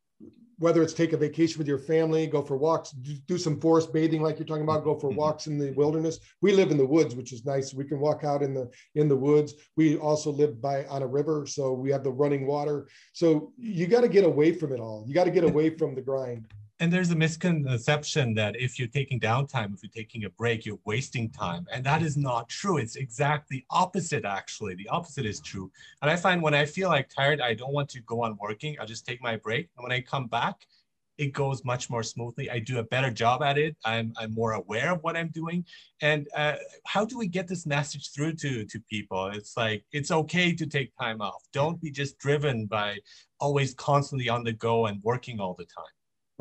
Speaker 2: whether it's take a vacation with your family, go for walks, do some forest bathing like you're talking about, go for mm-hmm. walks in the wilderness. We live in the woods, which is nice. We can walk out in the in the woods. We also live by on a river, so we have the running water. So you got to get away from it all. You got to get away from the grind
Speaker 1: and there's a misconception that if you're taking downtime, if you're taking a break, you're wasting time. And that is not true. It's exactly opposite, actually. The opposite is true. And I find when I feel like tired, I don't want to go on working. I just take my break. And when I come back, it goes much more smoothly. I do a better job at it. I'm, I'm more aware of what I'm doing. And uh, how do we get this message through to, to people? It's like, it's okay to take time off. Don't be just driven by always constantly on the go and working all the time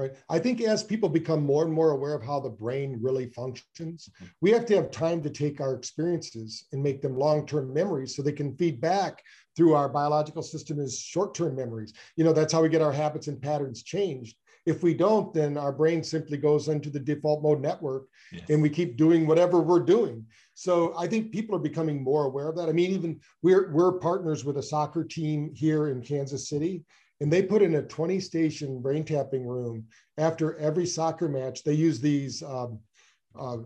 Speaker 2: right? I think as people become more and more aware of how the brain really functions, we have to have time to take our experiences and make them long-term memories so they can feed back through our biological system as short-term memories. You know, that's how we get our habits and patterns changed. If we don't, then our brain simply goes into the default mode network yes. and we keep doing whatever we're doing. So I think people are becoming more aware of that. I mean, even we're we're partners with a soccer team here in Kansas City, and they put in a 20 station brain tapping room after every soccer match. They use these um, uh,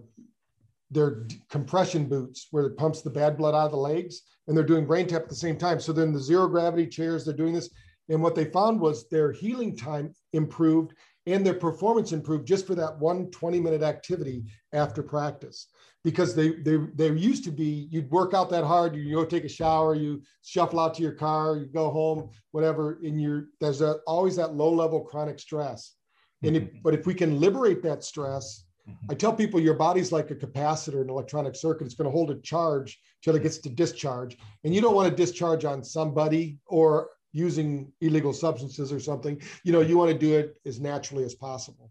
Speaker 2: their compression boots where it pumps the bad blood out of the legs, and they're doing BrainTap at the same time. So then the zero gravity chairs, they're doing this, and what they found was their healing time improved and their performance improved just for that one 20 minute activity after practice because they they they used to be you'd work out that hard you go take a shower you shuffle out to your car you go home whatever in your there's a, always that low level chronic stress. And if, but if we can liberate that stress mm-hmm. i tell people your body's like a capacitor an electronic circuit. It's going to hold a charge till it gets to discharge. And you don't want to discharge on somebody or using illegal substances or something. You know you want to do it as naturally as possible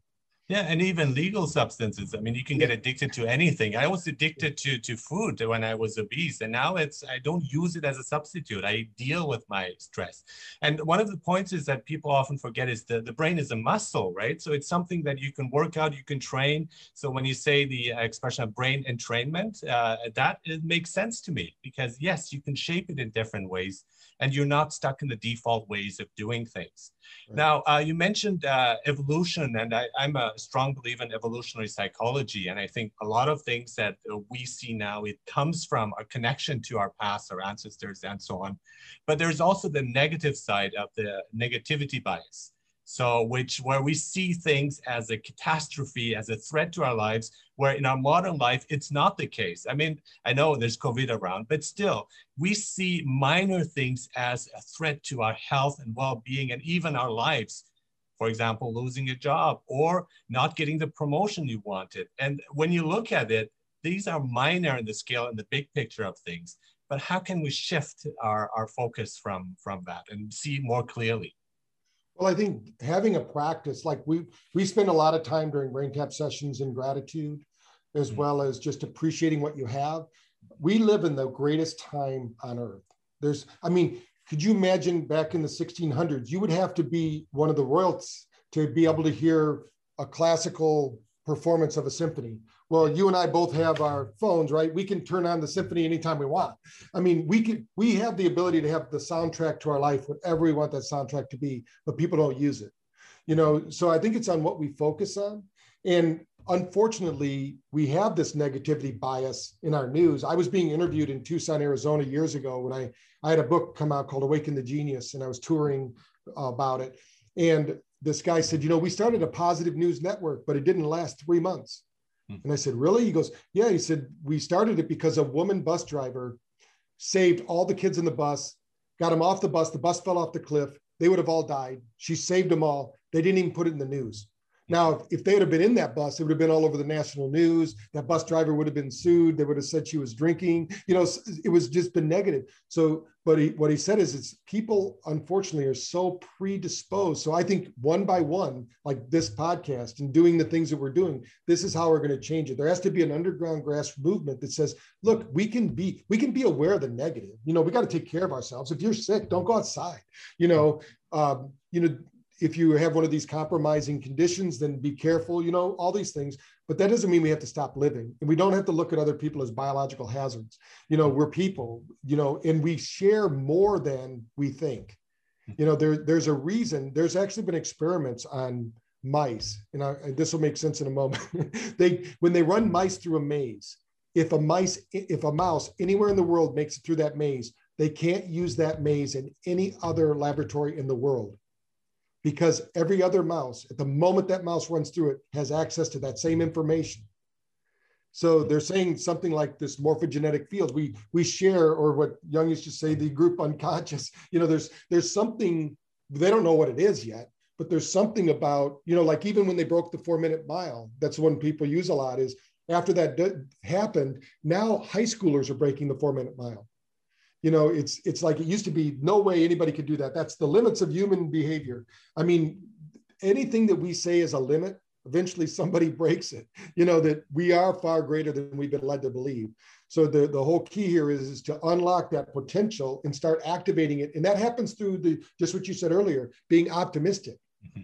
Speaker 1: yeah, and even legal substances. I mean, you can get addicted to anything. I was addicted to to food when I was obese, and now it's I don't use it as a substitute. I deal with my stress. And one of the points is that people often forget is the the brain is a muscle, right? So it's something that you can work out, you can train. So when you say the expression of brain entrainment, uh, that it makes sense to me because yes, you can shape it in different ways, and you're not stuck in the default ways of doing things. Right. Now, uh, you mentioned uh, evolution, and I, I'm a strong believer in evolutionary psychology. And I think a lot of things that uh, we see now, it comes from a connection to our past, our ancestors, and so on. But there's also the negative side of the negativity bias. So, which where we see things as a catastrophe, as a threat to our lives, where in our modern life, it's not the case. I mean, I know there's COVID around, but still, we see minor things as a threat to our health and well being and even our lives. For example, losing a job or not getting the promotion you wanted. And when you look at it, these are minor in the scale and the big picture of things. But how can we shift our, our focus from, from that and see more clearly?
Speaker 2: Well, I think having a practice like we we spend a lot of time during BrainTap sessions in gratitude, as mm-hmm. well as just appreciating what you have. We live in the greatest time on earth. There's, I mean, could you imagine back in the 1600s? You would have to be one of the royals to be able to hear a classical performance of a symphony well you and i both have our phones right? We can turn on the symphony anytime we want. I mean we can we have the ability to have the soundtrack to our life whatever we want that soundtrack to be but people don't use it. You know so i think it's on what we focus on. And unfortunately we have this negativity bias in our news. I was being interviewed in tucson arizona years ago when i i had a book come out called awaken the genius and i was touring about it. And this guy said you know we started a positive news network but it didn't last three months Hmm. and I said, Really? He goes, Yeah. He said, We started it because a woman bus driver saved all the kids in the bus, got them off the bus. The bus fell off the cliff. They would have all died. She saved them all. They didn't even put it in the news. Now, if they had been in that bus, it would have been all over the national news. That bus driver would have been sued. They would have said she was drinking. You know, it was just been negative. So, but he, what he said is, it's people unfortunately are so predisposed. So I think one by one, like this podcast and doing the things that we're doing, this is how we're going to change it. There has to be an underground grass movement that says, look, we can be, we can be aware of the negative. You know, we got to take care of ourselves. If you're sick, don't go outside. You know, um, you know, if you have one of these compromising conditions, then be careful, you know, all these things. But that doesn't mean we have to stop living. And we don't have to look at other people as biological hazards. You know, we're people, you know, and we share more than we think. You know, there, there's a reason, there's actually been experiments on mice, and, I, and this will make sense in a moment. they when they run mice through a maze, if a mice, if a mouse anywhere in the world makes it through that maze, they can't use that maze in any other laboratory in the world because every other mouse, at the moment that mouse runs through it, has access to that same information. So they're saying something like this morphogenetic field. We we share, or what Jung used to say, the group unconscious. You know, there's there's something they don't know what it is yet, but there's something about you know, like even when they broke the four minute mile, that's one people use a lot. Is after that happened, now high schoolers are breaking the four minute mile you know it's it's like it used to be no way anybody could do that. That's the limits of human behavior. I mean anything that we say is a limit eventually somebody breaks it you know that we are far greater than we've been led to believe. So the, the whole key here is, is to unlock that potential and start activating it. And that happens through the just what you said earlier being optimistic. Mm-hmm.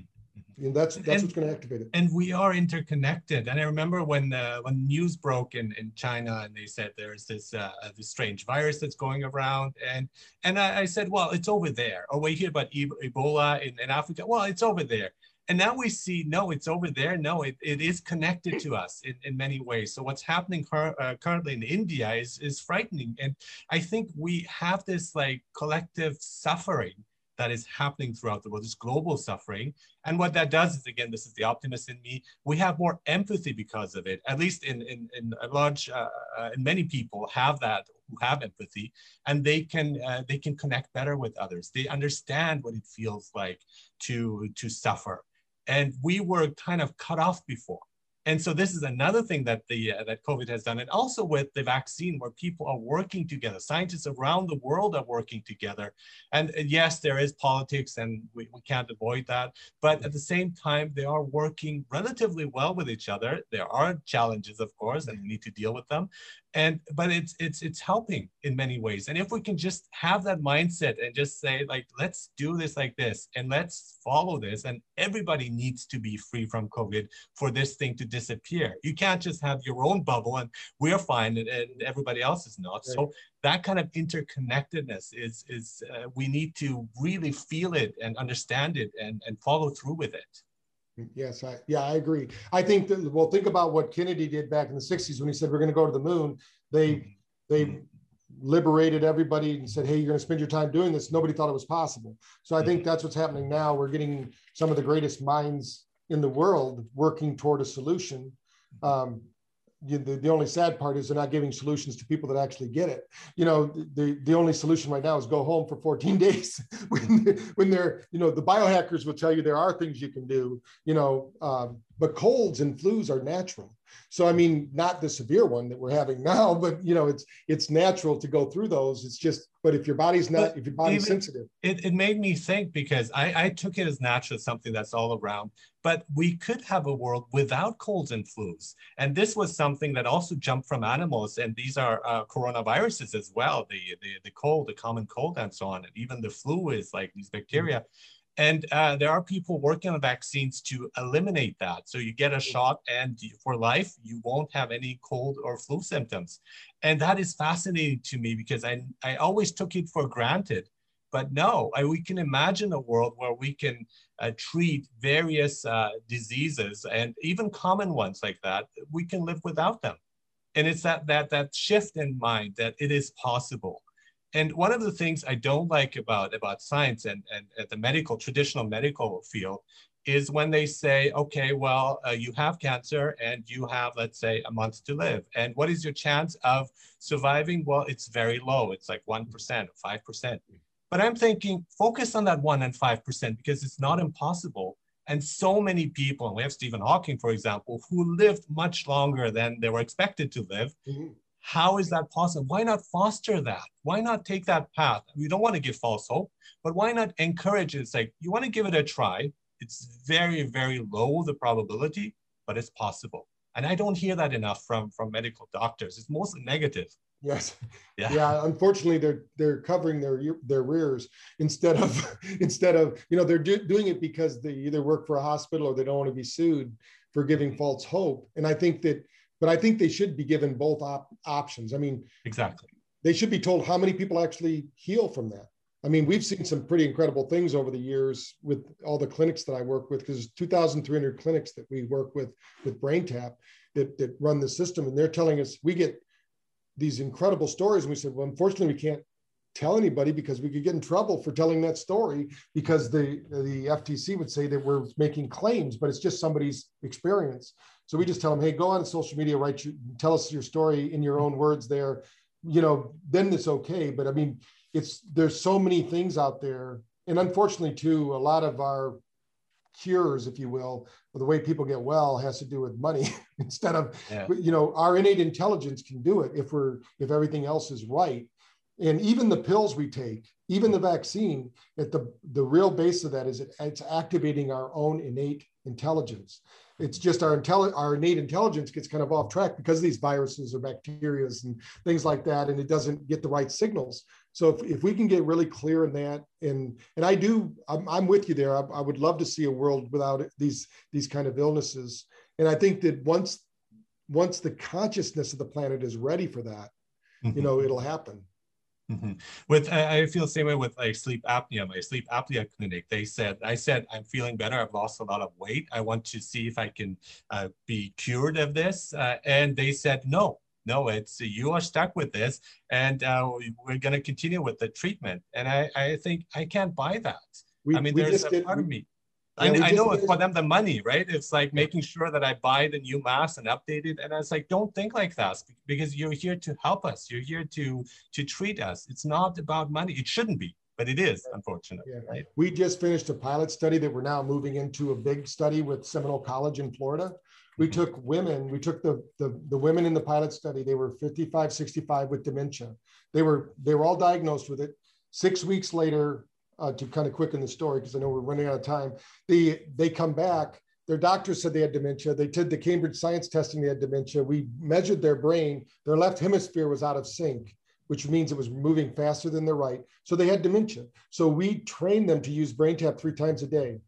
Speaker 2: And that's that's and, what's going to activate it.
Speaker 1: And we are interconnected. And I remember when uh, when news broke in, in China, and they said there's this uh, this strange virus that's going around, and and I, I, said, well, it's over there. Or we hear about Ebola in, in Africa. Well, it's over there. And now we see, no, it's over there. No, it, it is connected to us in, in many ways. So what's happening uh, currently in India is, is frightening. And I think we have this like collective suffering that is happening throughout the world, this global suffering. And what that does is, again, this is the optimist in me, we have more empathy because of it, at least in, in, in a large, uh, uh, many people have that who have empathy and they can, uh, they can connect better with others. They understand what it feels like to, to suffer. And we were kind of cut off before. And so this is another thing that the uh, that COVID has done, and also with the vaccine, where people are working together, scientists around the world are working together. And uh, yes, there is politics, and we, we can't avoid that. But at the same time, they are working relatively well with each other. There are challenges, of course, and we need to deal with them and but it's it's it's helping in many ways. And if we can just have that mindset and just say like let's do this like this and let's follow this and everybody needs to be free from covid for this thing to disappear. You can't just have your own bubble and we're fine and, and everybody else is not. Right. so that kind of interconnectedness is is uh, we need to really feel it and understand it and and follow through with it
Speaker 2: Yes, I, yeah, I agree. I think that well, think about what Kennedy did back in the '60s when he said we're going to go to the moon. They mm-hmm. they mm-hmm. liberated everybody and said, "Hey, you're going to spend your time doing this." Nobody thought it was possible. So I think mm-hmm. that's what's happening now. We're getting some of the greatest minds in the world working toward a solution. Um, you, the, the only sad part is they're not giving solutions to people that actually get it. You know, the, the only solution right now is go home for 14 days when, when they're, you know, the biohackers will tell you there are things you can do, you know, um, but colds and flus are natural. So, I mean, not the severe one that we're having now, but, you know, it's, it's natural to go through those. It's just, but if your body's not, but if your body's sensitive.
Speaker 1: It, it made me think because I, I took it as natural, something that's all around but we could have a world without colds and flus. And this was something that also jumped from animals. And these are uh, coronaviruses as well, the, the, the cold, the common cold and so on. And even the flu is like these bacteria. And uh, there are people working on vaccines to eliminate that. So you get a shot and for life, you won't have any cold or flu symptoms. And that is fascinating to me because I, I always took it for granted but no, I, we can imagine a world where we can uh, treat various uh, diseases and even common ones like that. We can live without them. And it's that, that, that shift in mind that it is possible. And one of the things I don't like about, about science and, and, and the medical, traditional medical field is when they say, okay, well, uh, you have cancer and you have, let's say, a month to live. And what is your chance of surviving? Well, it's very low. It's like 1% or 5%. But I'm thinking focus on that one and 5% because it's not impossible. And so many people, and we have Stephen Hawking, for example, who lived much longer than they were expected to live. Mm-hmm. How is that possible? Why not foster that? Why not take that path? We don't want to give false hope, but why not encourage it? It's like, you want to give it a try. It's very, very low, the probability, but it's possible. And I don't hear that enough from, from medical doctors. It's mostly negative.
Speaker 2: Yes. Yeah. yeah. Unfortunately, they're they're covering their their rears instead of instead of you know they're do, doing it because they either work for a hospital or they don't want to be sued for giving mm-hmm. false hope. And I think that, but I think they should be given both op- options. I mean,
Speaker 1: exactly.
Speaker 2: They should be told how many people actually heal from that. I mean, we've seen some pretty incredible things over the years with all the clinics that I work with, because 2,300 clinics that we work with with BrainTap that, that run the system. And they're telling us we get these incredible stories. And we said, well, unfortunately, we can't tell anybody because we could get in trouble for telling that story because the the FTC would say that we're making claims, but it's just somebody's experience. So we just tell them, hey, go on social media, write you, tell us your story in your own words there. You know, then it's okay. But I mean, it's there's so many things out there, and unfortunately, too, a lot of our cures, if you will, or the way people get well has to do with money instead of, yeah. you know, our innate intelligence can do it if we're, if everything else is right. And even the pills we take, even the vaccine, at the, the real base of that is it, it's activating our own innate intelligence. It's just our intelli- our innate intelligence gets kind of off track because these viruses or bacteria and things like that, and it doesn't get the right signals. So if, if we can get really clear in that, and and I do, I'm, I'm with you there. I, I would love to see a world without these these kind of illnesses. And I think that once once the consciousness of the planet is ready for that, mm-hmm. you know, it'll happen.
Speaker 1: Mm-hmm. With I, feel the same way with like sleep apnea. My sleep apnea clinic, they said I said I'm feeling better. I've lost a lot of weight. I want to see if I can uh, be cured of this, uh, and they said no, no. It's you are stuck with this, and uh, we're going to continue with the treatment. And I I think I can't buy that. We, I mean, there's a part of me I, I know it's for them the money, right? It's like making sure that I buy the new mask and update it. And I was like, don't think like that because you're here to help us. You're here to to treat us. It's not about money. It shouldn't be, but it is, unfortunately. Yeah. Right?
Speaker 2: We just finished a pilot study that we're now moving into a big study with Seminole College in Florida. We mm-hmm. took women, we took the, the, the women in the pilot study, they were 55, 65 with dementia. They were, they were all diagnosed with it. Six weeks later, uh, to kind of quicken the story because I know we're running out of time. The they come back. Their doctors said they had dementia. They did the Cambridge science testing. They had dementia. We measured their brain. Their left hemisphere was out of sync, which means it was moving faster than their right. So they had dementia. So we trained them to use BrainTap three times a day.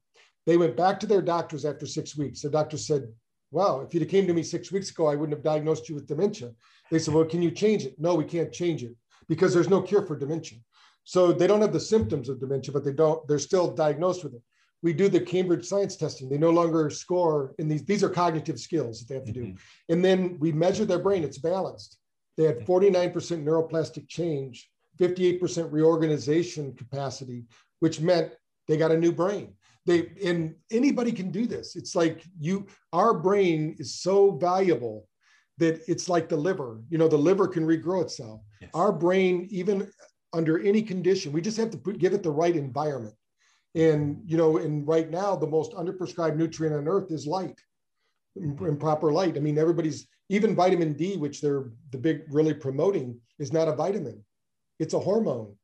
Speaker 2: They went back to their doctors after six weeks. Their doctor said, "Wow, if you'd have came to me six weeks ago, I wouldn't have diagnosed you with dementia." They said, "Well, can you change it?" No, we can't change it because there's no cure for dementia. So they don't have the symptoms of dementia, but they don't, they're still diagnosed with it. We do the Cambridge science testing. They no longer score in these, these are cognitive skills that they have to do. Mm-hmm. And then we measure their brain, it's balanced. They had 49% neuroplastic change, 58% reorganization capacity, which meant they got a new brain. They and anybody can do this. It's like you, our brain is so valuable that it's like the liver. You know, the liver can regrow itself. Yes. Our brain, even under any condition. We just have to put, give it the right environment. And, you know, and right now, the most underprescribed nutrient on earth is light, mm-hmm. improper light. I mean, everybody's, even vitamin D, which they're the big really promoting, is not a vitamin. It's a hormone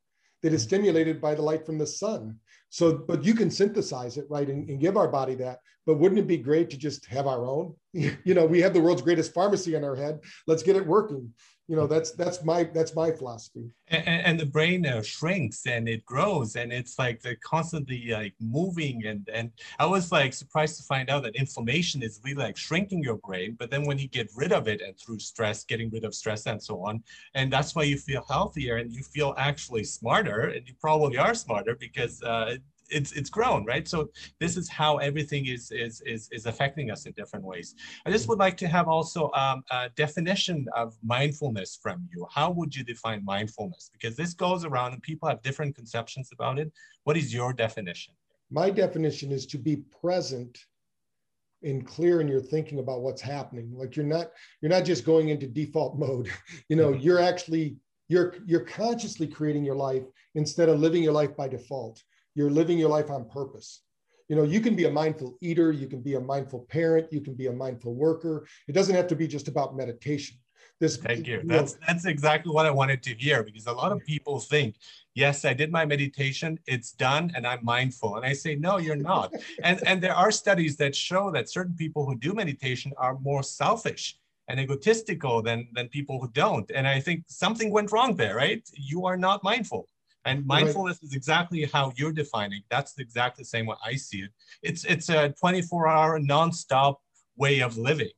Speaker 2: that is mm-hmm. stimulated by the light from the sun. So, but you can synthesize it, right, and, and give our body that. But wouldn't it be great to just have our own? you know, we have the world's greatest pharmacy in our head. Let's get it working you know that's that's my that's my philosophy.
Speaker 1: And, and the brain uh, shrinks and it grows and it's like they're constantly like moving and and i was like surprised to find out that inflammation is really like shrinking your brain but then when you get rid of it and through stress getting rid of stress and so on and that's why you feel healthier and you feel actually smarter and you probably are smarter because uh, it's it's grown, right? So this is how everything is is is is affecting us in different ways. I just would like to have also um, a definition of mindfulness from you. How would you define mindfulness? Because this goes around and people have different conceptions about it. What is your definition?
Speaker 2: My definition is to be present and clear in your thinking about what's happening. Like you're not you're not just going into default mode. You know, mm-hmm. you're actually you're you're consciously creating your life instead of living your life by default you're living your life on purpose. You know you can be a mindful eater you can be a mindful parent you can be a mindful worker. It doesn't have to be just about meditation.
Speaker 1: This thank you, you that's know, that's exactly what i wanted to hear because a lot of people think yes i did my meditation it's done and i'm mindful. And i say no you're not. And and there are studies that show that certain people who do meditation are more selfish and egotistical than than people who don't. And i think something went wrong there right? You are not mindful and mindfulness right. is exactly how you're defining. That's exactly the same way I see it. It's it's a 24-hour nonstop way of living.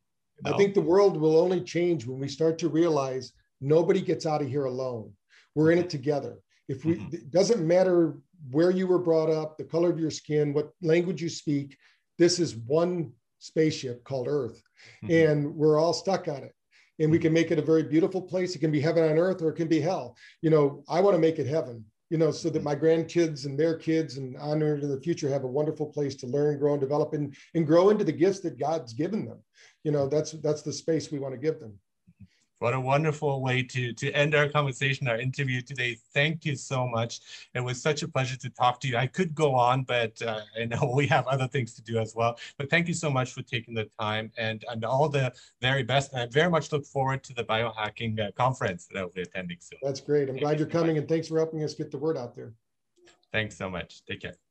Speaker 2: You know? I think the world will only change when we start to realize nobody gets out of here alone. We're in it together. If we mm-hmm. it doesn't matter where you were brought up, the color of your skin, what language you speak, this is one spaceship called Earth. Mm-hmm. And we're all stuck on it and we mm-hmm. can make it a very beautiful place. It can be heaven on earth or it can be hell. You know, I want to make it heaven you know, so that my grandkids and their kids and on into the future have a wonderful place to learn, grow, and develop, and, and grow into the gifts that God's given them. You know, that's that's the space we want to give them.
Speaker 1: What a wonderful way to, to end our conversation, our interview today. Thank you so much. It was such a pleasure to talk to you. I could go on, but uh, I know we have other things to do as well. But thank you so much for taking the time and, and all the very best. And I very much look forward to the biohacking uh, conference that I'll be attending soon.
Speaker 2: That's great. I'm glad you're coming and thanks for helping us get the word out there.
Speaker 1: Thanks so much. Take care.